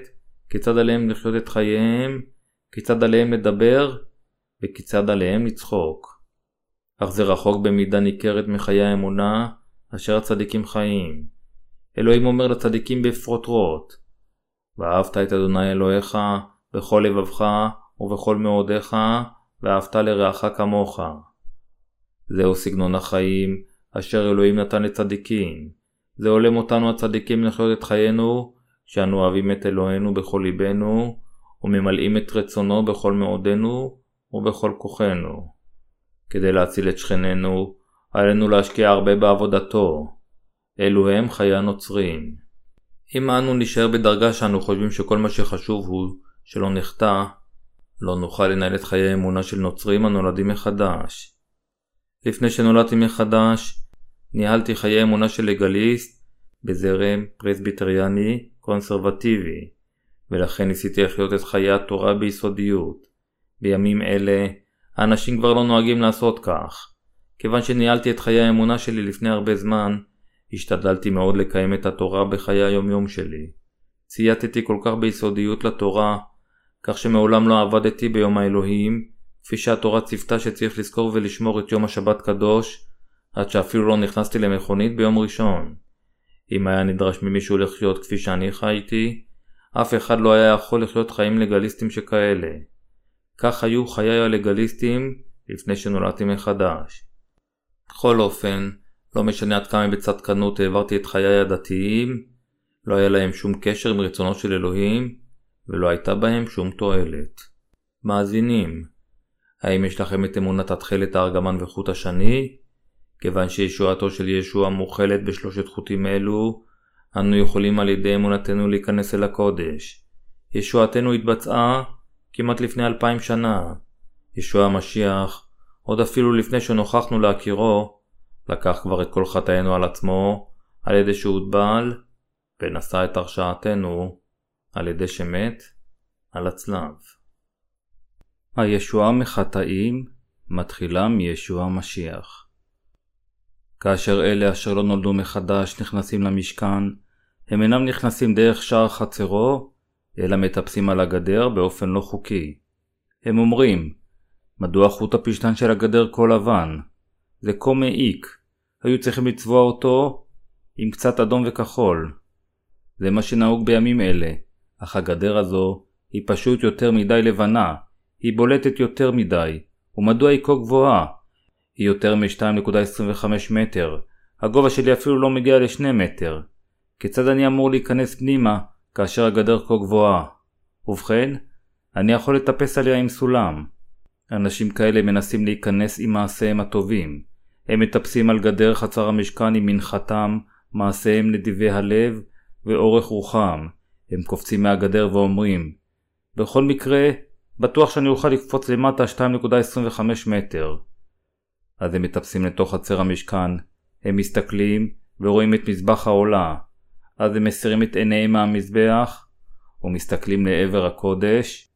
כיצד עליהם לחיות את חייהם, כיצד עליהם לדבר, וכיצד עליהם לצחוק. אך זה רחוק במידה ניכרת מחיי האמונה אשר הצדיקים חיים. אלוהים אומר לצדיקים בפרוטרוט ואהבת את אדוני אלוהיך בכל לבבך ובכל מאודיך ואהבת לרעך כמוך. זהו סגנון החיים אשר אלוהים נתן לצדיקים. זה הולם אותנו הצדיקים לחיות את חיינו שאנו אוהבים את אלוהינו בכל ליבנו וממלאים את רצונו בכל מאודנו ובכל כוחנו. כדי להציל את שכנינו, עלינו להשקיע הרבה בעבודתו. אלו הם חיי הנוצרים. אם אנו נשאר בדרגה שאנו חושבים שכל מה שחשוב הוא שלא נחטא, לא נוכל לנהל את חיי האמונה של נוצרים הנולדים מחדש. לפני שנולדתי מחדש, ניהלתי חיי אמונה של לגליסט בזרם פרסביטריאני קונסרבטיבי, ולכן ניסיתי לחיות את חיי התורה ביסודיות. בימים אלה, האנשים כבר לא נוהגים לעשות כך. כיוון שניהלתי את חיי האמונה שלי לפני הרבה זמן, השתדלתי מאוד לקיים את התורה בחיי היומיום שלי. צייתתי כל כך ביסודיות לתורה, כך שמעולם לא עבדתי ביום האלוהים, כפי שהתורה ציוותה שצריך לזכור ולשמור את יום השבת קדוש, עד שאפילו לא נכנסתי למכונית ביום ראשון. אם היה נדרש ממישהו לחיות כפי שאני חייתי, אף אחד לא היה יכול לחיות חיים לגליסטים שכאלה. כך היו חיי הלגליסטים לפני שנולדתי מחדש. בכל אופן, לא משנה עד כמה בצדקנות העברתי את חיי הדתיים, לא היה להם שום קשר עם רצונו של אלוהים, ולא הייתה בהם שום תועלת. מאזינים, האם יש לכם את אמונת התכלת הארגמן וחוט השני? כיוון שישועתו של ישוע מוכלת בשלושת חוטים אלו, אנו יכולים על ידי אמונתנו להיכנס אל הקודש. ישועתנו התבצעה כמעט לפני אלפיים שנה. ישוע המשיח עוד אפילו לפני שנוכחנו להכירו, לקח כבר את כל חטאינו על עצמו, על ידי שהוטבל, ונשא את הרשעתנו, על ידי שמת, על הצלב. הישועה מחטאים מתחילה מישוע המשיח. כאשר אלה אשר לא נולדו מחדש נכנסים למשכן, הם אינם נכנסים דרך שער חצרו, אלא מטפסים על הגדר באופן לא חוקי. הם אומרים, מדוע חוט הפשתן של הגדר כה לבן? זה כה מעיק, היו צריכים לצבוע אותו עם קצת אדום וכחול. זה מה שנהוג בימים אלה, אך הגדר הזו היא פשוט יותר מדי לבנה, היא בולטת יותר מדי, ומדוע היא כה גבוהה? היא יותר מ-2.25 מטר, הגובה שלי אפילו לא מגיע ל-2 מטר. כיצד אני אמור להיכנס פנימה כאשר הגדר כה גבוהה? ובכן, אני יכול לטפס עליה עם סולם. אנשים כאלה מנסים להיכנס עם מעשיהם הטובים. הם מטפסים על גדר חצר המשכן עם מנחתם, מעשיהם נדיבי הלב ואורך רוחם. הם קופצים מהגדר ואומרים, בכל מקרה, בטוח שאני אוכל לקפוץ למטה 2.25 מטר. אז הם מטפסים לתוך חצר המשכן, הם מסתכלים ורואים את מזבח העולה. אז הם מסירים את עיניהם מהמזבח ומסתכלים לעבר הקודש,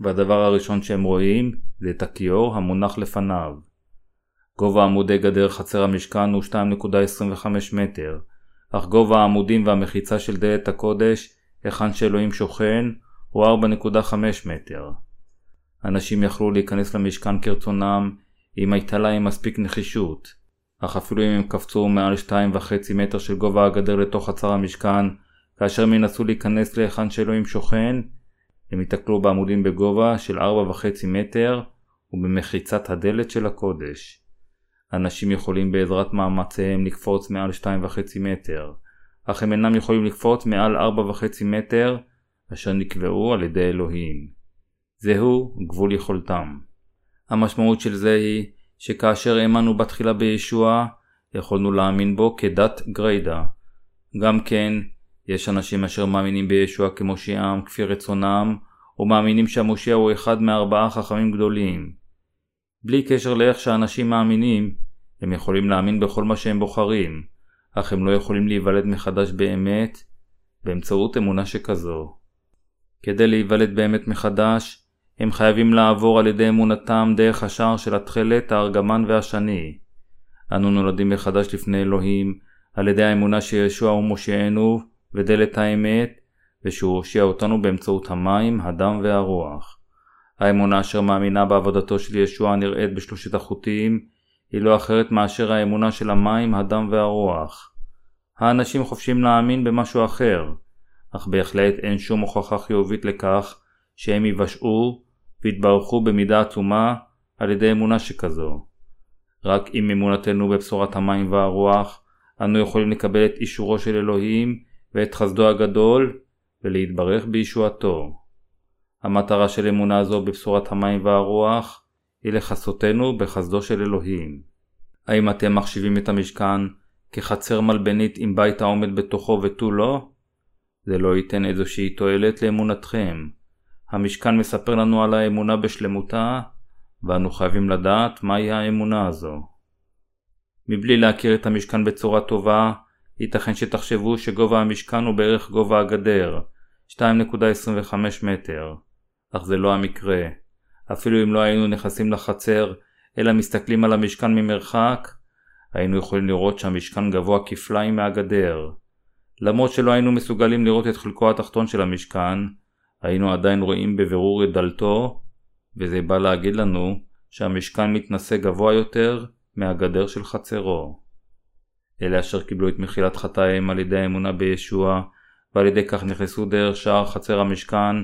והדבר הראשון שהם רואים זה את הכיור המונח לפניו. גובה עמודי גדר חצר המשכן הוא 2.25 מטר, אך גובה העמודים והמחיצה של דלת הקודש, היכן שאלוהים שוכן, הוא 4.5 מטר. אנשים יכלו להיכנס למשכן כרצונם אם הייתה להם מספיק נחישות, אך אפילו אם הם קפצו מעל 2.5 מטר של גובה הגדר לתוך חצר המשכן, כאשר הם ינסו להיכנס להיכן שאלוהים שוכן, הם ייתקלו בעמודים בגובה של 4.5 מטר ובמחיצת הדלת של הקודש. אנשים יכולים בעזרת מאמציהם לקפוץ מעל 2.5 מטר, אך הם אינם יכולים לקפוץ מעל 4.5 מטר אשר נקבעו על ידי אלוהים. זהו גבול יכולתם. המשמעות של זה היא שכאשר האמנו בתחילה בישוע, יכולנו להאמין בו כדת גריידה. גם כן, יש אנשים אשר מאמינים בישוע כמושיעם כפי רצונם, או מאמינים שהמושיע הוא אחד מארבעה חכמים גדולים. בלי קשר לאיך שאנשים מאמינים, הם יכולים להאמין בכל מה שהם בוחרים, אך הם לא יכולים להיוולד מחדש באמת באמצעות אמונה שכזו. כדי להיוולד באמת מחדש, הם חייבים לעבור על ידי אמונתם דרך השער של התכלת, הארגמן והשני. אנו נולדים מחדש לפני אלוהים על ידי האמונה שישוע הוא מושיענו ודלת האמת, ושהוא הושיע אותנו באמצעות המים, הדם והרוח. האמונה אשר מאמינה בעבודתו של ישוע נראית בשלושת החוטים, היא לא אחרת מאשר האמונה של המים, הדם והרוח. האנשים חופשים להאמין במשהו אחר, אך בהחלט אין שום הוכחה חיובית לכך שהם יבשעו והתברכו במידה עצומה על ידי אמונה שכזו. רק עם אמונתנו בבשורת המים והרוח, אנו יכולים לקבל את אישורו של אלוהים ואת חסדו הגדול ולהתברך בישועתו. המטרה של אמונה זו בבשורת המים והרוח היא לכסותנו בחסדו של אלוהים. האם אתם מחשיבים את המשכן כחצר מלבנית עם בית העומד בתוכו ותו לא? זה לא ייתן איזושהי תועלת לאמונתכם. המשכן מספר לנו על האמונה בשלמותה, ואנו חייבים לדעת מהי האמונה הזו. מבלי להכיר את המשכן בצורה טובה, ייתכן שתחשבו שגובה המשכן הוא בערך גובה הגדר, 2.25 מטר, אך זה לא המקרה. אפילו אם לא היינו נכנסים לחצר, אלא מסתכלים על המשכן ממרחק, היינו יכולים לראות שהמשכן גבוה כפליים מהגדר. למרות שלא היינו מסוגלים לראות את חלקו התחתון של המשכן, היינו עדיין רואים בבירור את דלתו, וזה בא להגיד לנו שהמשכן מתנשא גבוה יותר מהגדר של חצרו. אלה אשר קיבלו את מחילת חטאיהם על ידי האמונה בישוע, ועל ידי כך נכנסו דרך שער חצר המשכן,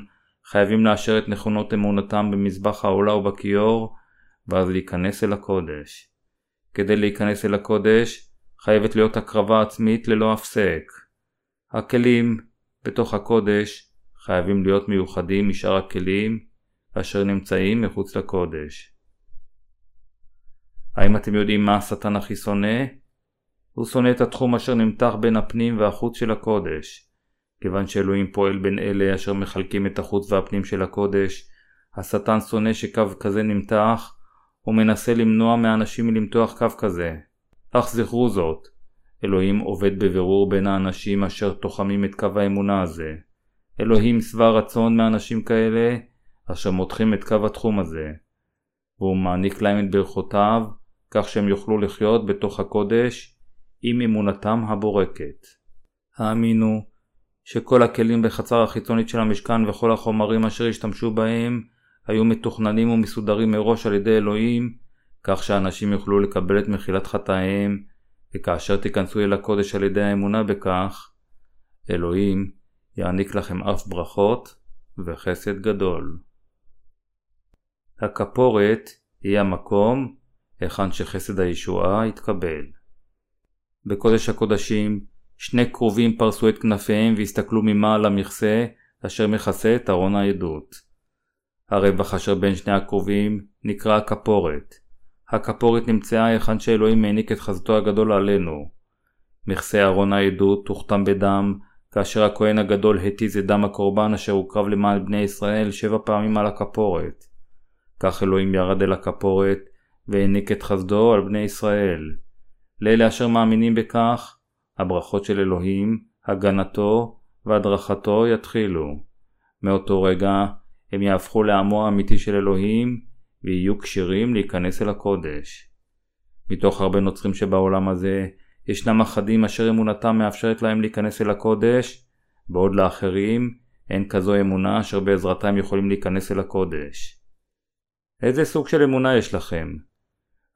חייבים לאשר את נכונות אמונתם במזבח העולה ובכיור, ואז להיכנס אל הקודש. כדי להיכנס אל הקודש, חייבת להיות הקרבה עצמית ללא הפסק. הכלים בתוך הקודש חייבים להיות מיוחדים משאר הכלים אשר נמצאים מחוץ לקודש. האם אתם יודעים מה השטן הכי שונא? הוא שונא את התחום אשר נמתח בין הפנים והחוץ של הקודש. כיוון שאלוהים פועל בין אלה אשר מחלקים את החוץ והפנים של הקודש, השטן שונא שקו כזה נמתח, ומנסה למנוע מאנשים מלמתוח קו כזה. אך זכרו זאת, אלוהים עובד בבירור בין האנשים אשר תוחמים את קו האמונה הזה. אלוהים שבע רצון מאנשים כאלה, אשר מותחים את קו התחום הזה. והוא מעניק להם את ברכותיו, כך שהם יוכלו לחיות בתוך הקודש עם אמונתם הבורקת. האמינו שכל הכלים בחצר החיצונית של המשכן וכל החומרים אשר השתמשו בהם היו מתוכננים ומסודרים מראש על ידי אלוהים, כך שאנשים יוכלו לקבל את מחילת חטאיהם, וכאשר תיכנסו אל הקודש על ידי האמונה בכך, אלוהים יעניק לכם אף ברכות וחסד גדול. הכפורת היא המקום היכן שחסד הישועה יתקבל. בקודש הקודשים שני קרובים פרסו את כנפיהם והסתכלו ממעל המכסה אשר מכסה את ארון העדות. הרווח אשר בין שני הקרובים נקרא הכפורת. הכפורת נמצאה היכן שאלוהים העניק את חזתו הגדול עלינו. מכסה ארון העדות תוכתם בדם, כאשר הכהן הגדול התיז את דם הקורבן אשר הוקרב למען בני ישראל שבע פעמים על הכפורת. כך אלוהים ירד אל הכפורת, והעניק את חסדו על בני ישראל. לאלה אשר מאמינים בכך, הברכות של אלוהים, הגנתו והדרכתו יתחילו. מאותו רגע הם יהפכו לעמו האמיתי של אלוהים ויהיו כשירים להיכנס אל הקודש. מתוך הרבה נוצרים שבעולם הזה, ישנם אחדים אשר אמונתם מאפשרת להם להיכנס אל הקודש, בעוד לאחרים אין כזו אמונה אשר בעזרתה הם יכולים להיכנס אל הקודש. איזה סוג של אמונה יש לכם?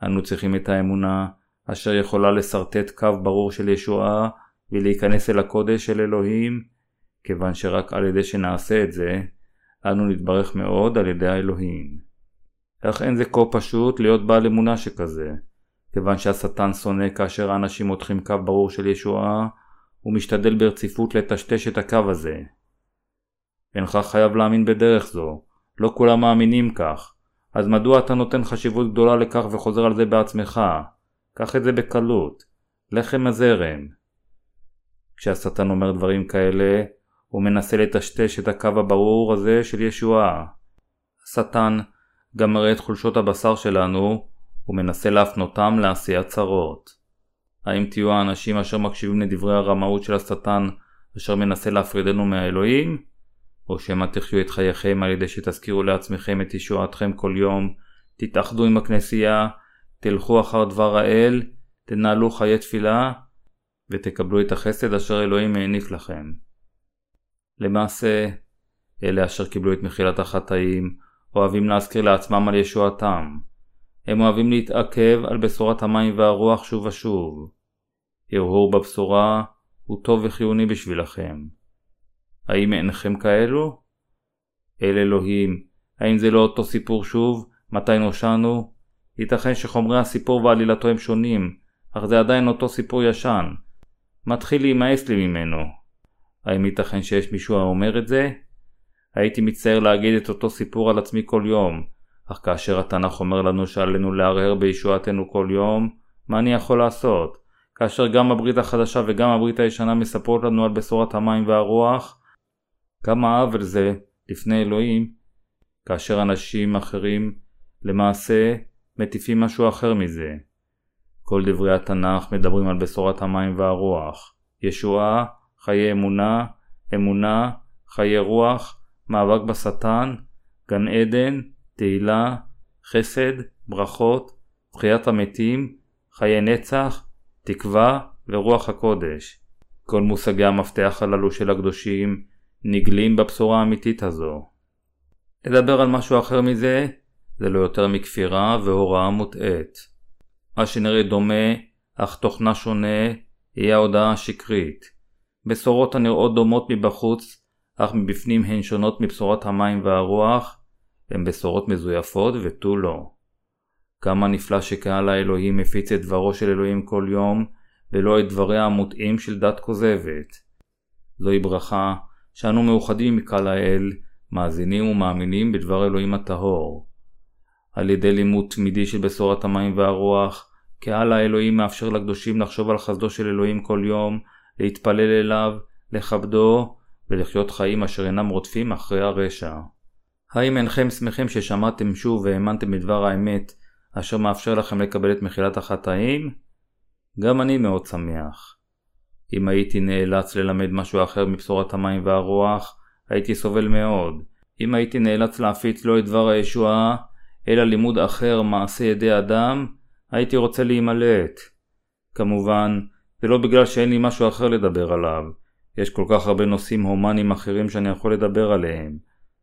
אנו צריכים את האמונה אשר יכולה לשרטט קו ברור של ישועה ולהיכנס אל הקודש של אלוהים, כיוון שרק על ידי שנעשה את זה, אנו נתברך מאוד על ידי האלוהים. אך אין זה כה פשוט להיות בעל אמונה שכזה, כיוון שהשטן שונא כאשר האנשים מותחים קו ברור של ישועה, ומשתדל ברציפות לטשטש את הקו הזה. אינך חייב להאמין בדרך זו, לא כולם מאמינים כך, אז מדוע אתה נותן חשיבות גדולה לכך וחוזר על זה בעצמך? קח את זה בקלות. לחם הזרם. כשהשטן אומר דברים כאלה, הוא מנסה לטשטש את הקו הברור הזה של ישועה. השטן גם מראה את חולשות הבשר שלנו, ומנסה להפנותם לעשיית צרות. האם תהיו האנשים אשר מקשיבים לדברי הרמאות של השטן, אשר מנסה להפרידנו מהאלוהים? או שמא תחיו את חייכם על ידי שתזכירו לעצמכם את ישועתכם כל יום, תתאחדו עם הכנסייה, תלכו אחר דבר האל, תנהלו חיי תפילה, ותקבלו את החסד אשר אלוהים העניק לכם. למעשה, אלה אשר קיבלו את מחילת החטאים, אוהבים להזכיר לעצמם על ישועתם. הם אוהבים להתעכב על בשורת המים והרוח שוב ושוב. הרהור בבשורה הוא טוב וחיוני בשבילכם. האם אינכם כאלו? אל אלוהים, האם זה לא אותו סיפור שוב? מתי נושענו? ייתכן שחומרי הסיפור ועלילתו הם שונים, אך זה עדיין אותו סיפור ישן. מתחיל להימאס לי ממנו. האם ייתכן שיש מישהו האומר את זה? הייתי מצטער להגיד את אותו סיפור על עצמי כל יום, אך כאשר התנ"ך אומר לנו שעלינו להרהר בישועתנו כל יום, מה אני יכול לעשות? כאשר גם הברית החדשה וגם הברית הישנה מספרות לנו על בשורת המים והרוח, כמה עוול זה לפני אלוהים, כאשר אנשים אחרים למעשה מטיפים משהו אחר מזה. כל דברי התנ"ך מדברים על בשורת המים והרוח, ישועה, חיי אמונה, אמונה, חיי רוח, מאבק בשטן, גן עדן, תהילה, חסד, ברכות, תחיית המתים, חיי נצח, תקווה ורוח הקודש. כל מושגי המפתח הללו של הקדושים נגלים בבשורה האמיתית הזו. לדבר על משהו אחר מזה זה לא יותר מכפירה והוראה מוטעית. מה שנראה דומה, אך תוכנה שונה, היא ההודעה השקרית. בשורות הנראות דומות מבחוץ, אך מבפנים הן שונות מבשורת המים והרוח, הן בשורות מזויפות ותו לא. כמה נפלא שקהל האלוהים מפיץ את דברו של אלוהים כל יום, ולא את דבריה המוטעים של דת כוזבת. זוהי ברכה שאנו מאוחדים מקהל האל, מאזינים ומאמינים בדבר אלוהים הטהור. על ידי לימוד תמידי של בשורת המים והרוח, קהל האלוהים מאפשר לקדושים לחשוב על חסדו של אלוהים כל יום, להתפלל אליו, לכבדו, ולחיות חיים אשר אינם רודפים אחרי הרשע. האם אינכם שמחים ששמעתם שוב והאמנתם בדבר האמת, אשר מאפשר לכם לקבל את מחילת החטאים? גם אני מאוד שמח. אם הייתי נאלץ ללמד משהו אחר מבשורת המים והרוח, הייתי סובל מאוד. אם הייתי נאלץ להפיץ לא את דבר הישועה, אלא לימוד אחר מעשה ידי אדם, הייתי רוצה להימלט. כמובן, זה לא בגלל שאין לי משהו אחר לדבר עליו. יש כל כך הרבה נושאים הומניים אחרים שאני יכול לדבר עליהם.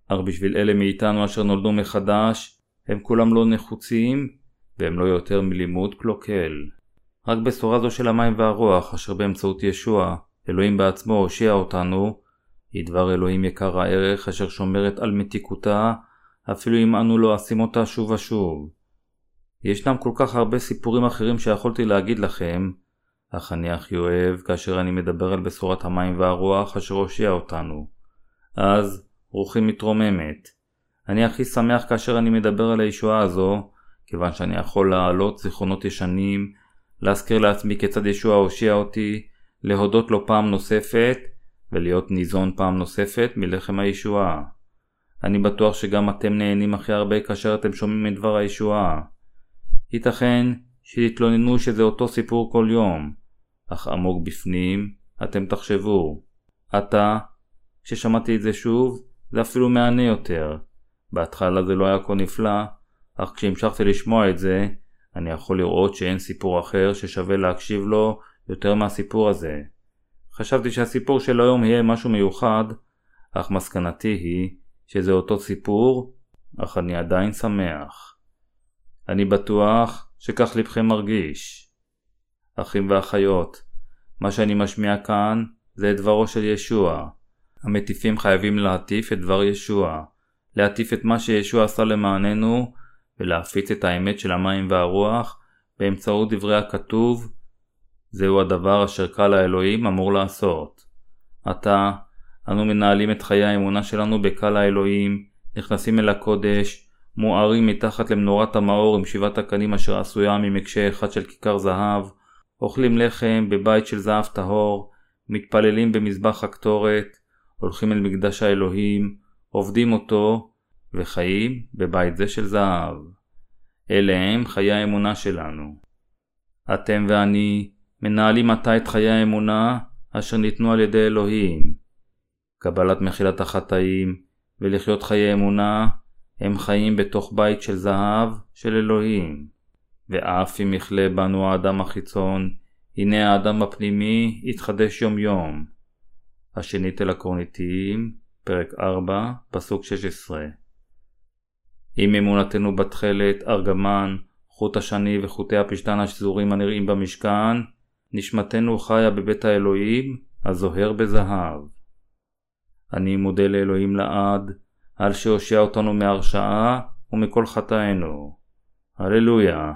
אך בשביל אלה מאיתנו אשר נולדו מחדש, הם כולם לא נחוצים, והם לא יותר מלימוד קלוקל. רק בשורה זו של המים והרוח, אשר באמצעות ישוע, אלוהים בעצמו הושיע אותנו, היא דבר אלוהים יקר הערך אשר שומרת על מתיקותה, אפילו אם אנו לא עשים אותה שוב ושוב. ישנם כל כך הרבה סיפורים אחרים שיכולתי להגיד לכם, אך אני הכי אוהב כאשר אני מדבר על בשורת המים והרוח אשר הושיע אותנו. אז רוחי מתרוממת. אני הכי שמח כאשר אני מדבר על הישועה הזו, כיוון שאני יכול להעלות זיכרונות ישנים, להזכיר לעצמי כיצד ישוע הושיע אותי, להודות לו פעם נוספת, ולהיות ניזון פעם נוספת מלחם הישועה. אני בטוח שגם אתם נהנים הכי הרבה כאשר אתם שומעים את דבר הישועה. ייתכן שתתלוננו שזה אותו סיפור כל יום, אך עמוק בפנים אתם תחשבו. עתה, כששמעתי את זה שוב, זה אפילו מהנה יותר. בהתחלה זה לא היה כה נפלא, אך כשהמשכתי לשמוע את זה, אני יכול לראות שאין סיפור אחר ששווה להקשיב לו יותר מהסיפור הזה. חשבתי שהסיפור של היום יהיה משהו מיוחד, אך מסקנתי היא שזה אותו סיפור, אך אני עדיין שמח. אני בטוח שכך לבכם מרגיש. אחים ואחיות, מה שאני משמיע כאן זה את דברו של ישוע. המטיפים חייבים להטיף את דבר ישוע, להטיף את מה שישוע עשה למעננו, ולהפיץ את האמת של המים והרוח באמצעות דברי הכתוב, זהו הדבר אשר קל האלוהים אמור לעשות. עתה, אנו מנהלים את חיי האמונה שלנו בקל האלוהים, נכנסים אל הקודש, מוארים מתחת למנורת המאור עם שבעת הקנים אשר עשויה ממקשה אחד של כיכר זהב, אוכלים לחם בבית של זהב טהור, מתפללים במזבח הקטורת, הולכים אל מקדש האלוהים, עובדים אותו, וחיים בבית זה של זהב. אלה הם חיי האמונה שלנו. אתם ואני מנהלים עתה את חיי האמונה אשר ניתנו על ידי אלוהים. קבלת מחילת החטאים ולחיות חיי אמונה הם חיים בתוך בית של זהב של אלוהים. ואף אם יכלה בנו האדם החיצון, הנה האדם הפנימי יתחדש יום יום. השנית אל הקורניתיים, פרק 4, פסוק 16. אם אמונתנו בתכלת, ארגמן, חוט השני וחוטי הפשתן השזורים הנראים במשכן, נשמתנו חיה בבית האלוהים, הזוהר בזהב. אני מודה לאלוהים לעד, על שהושיע אותנו מהרשעה ומכל חטאינו. הללויה.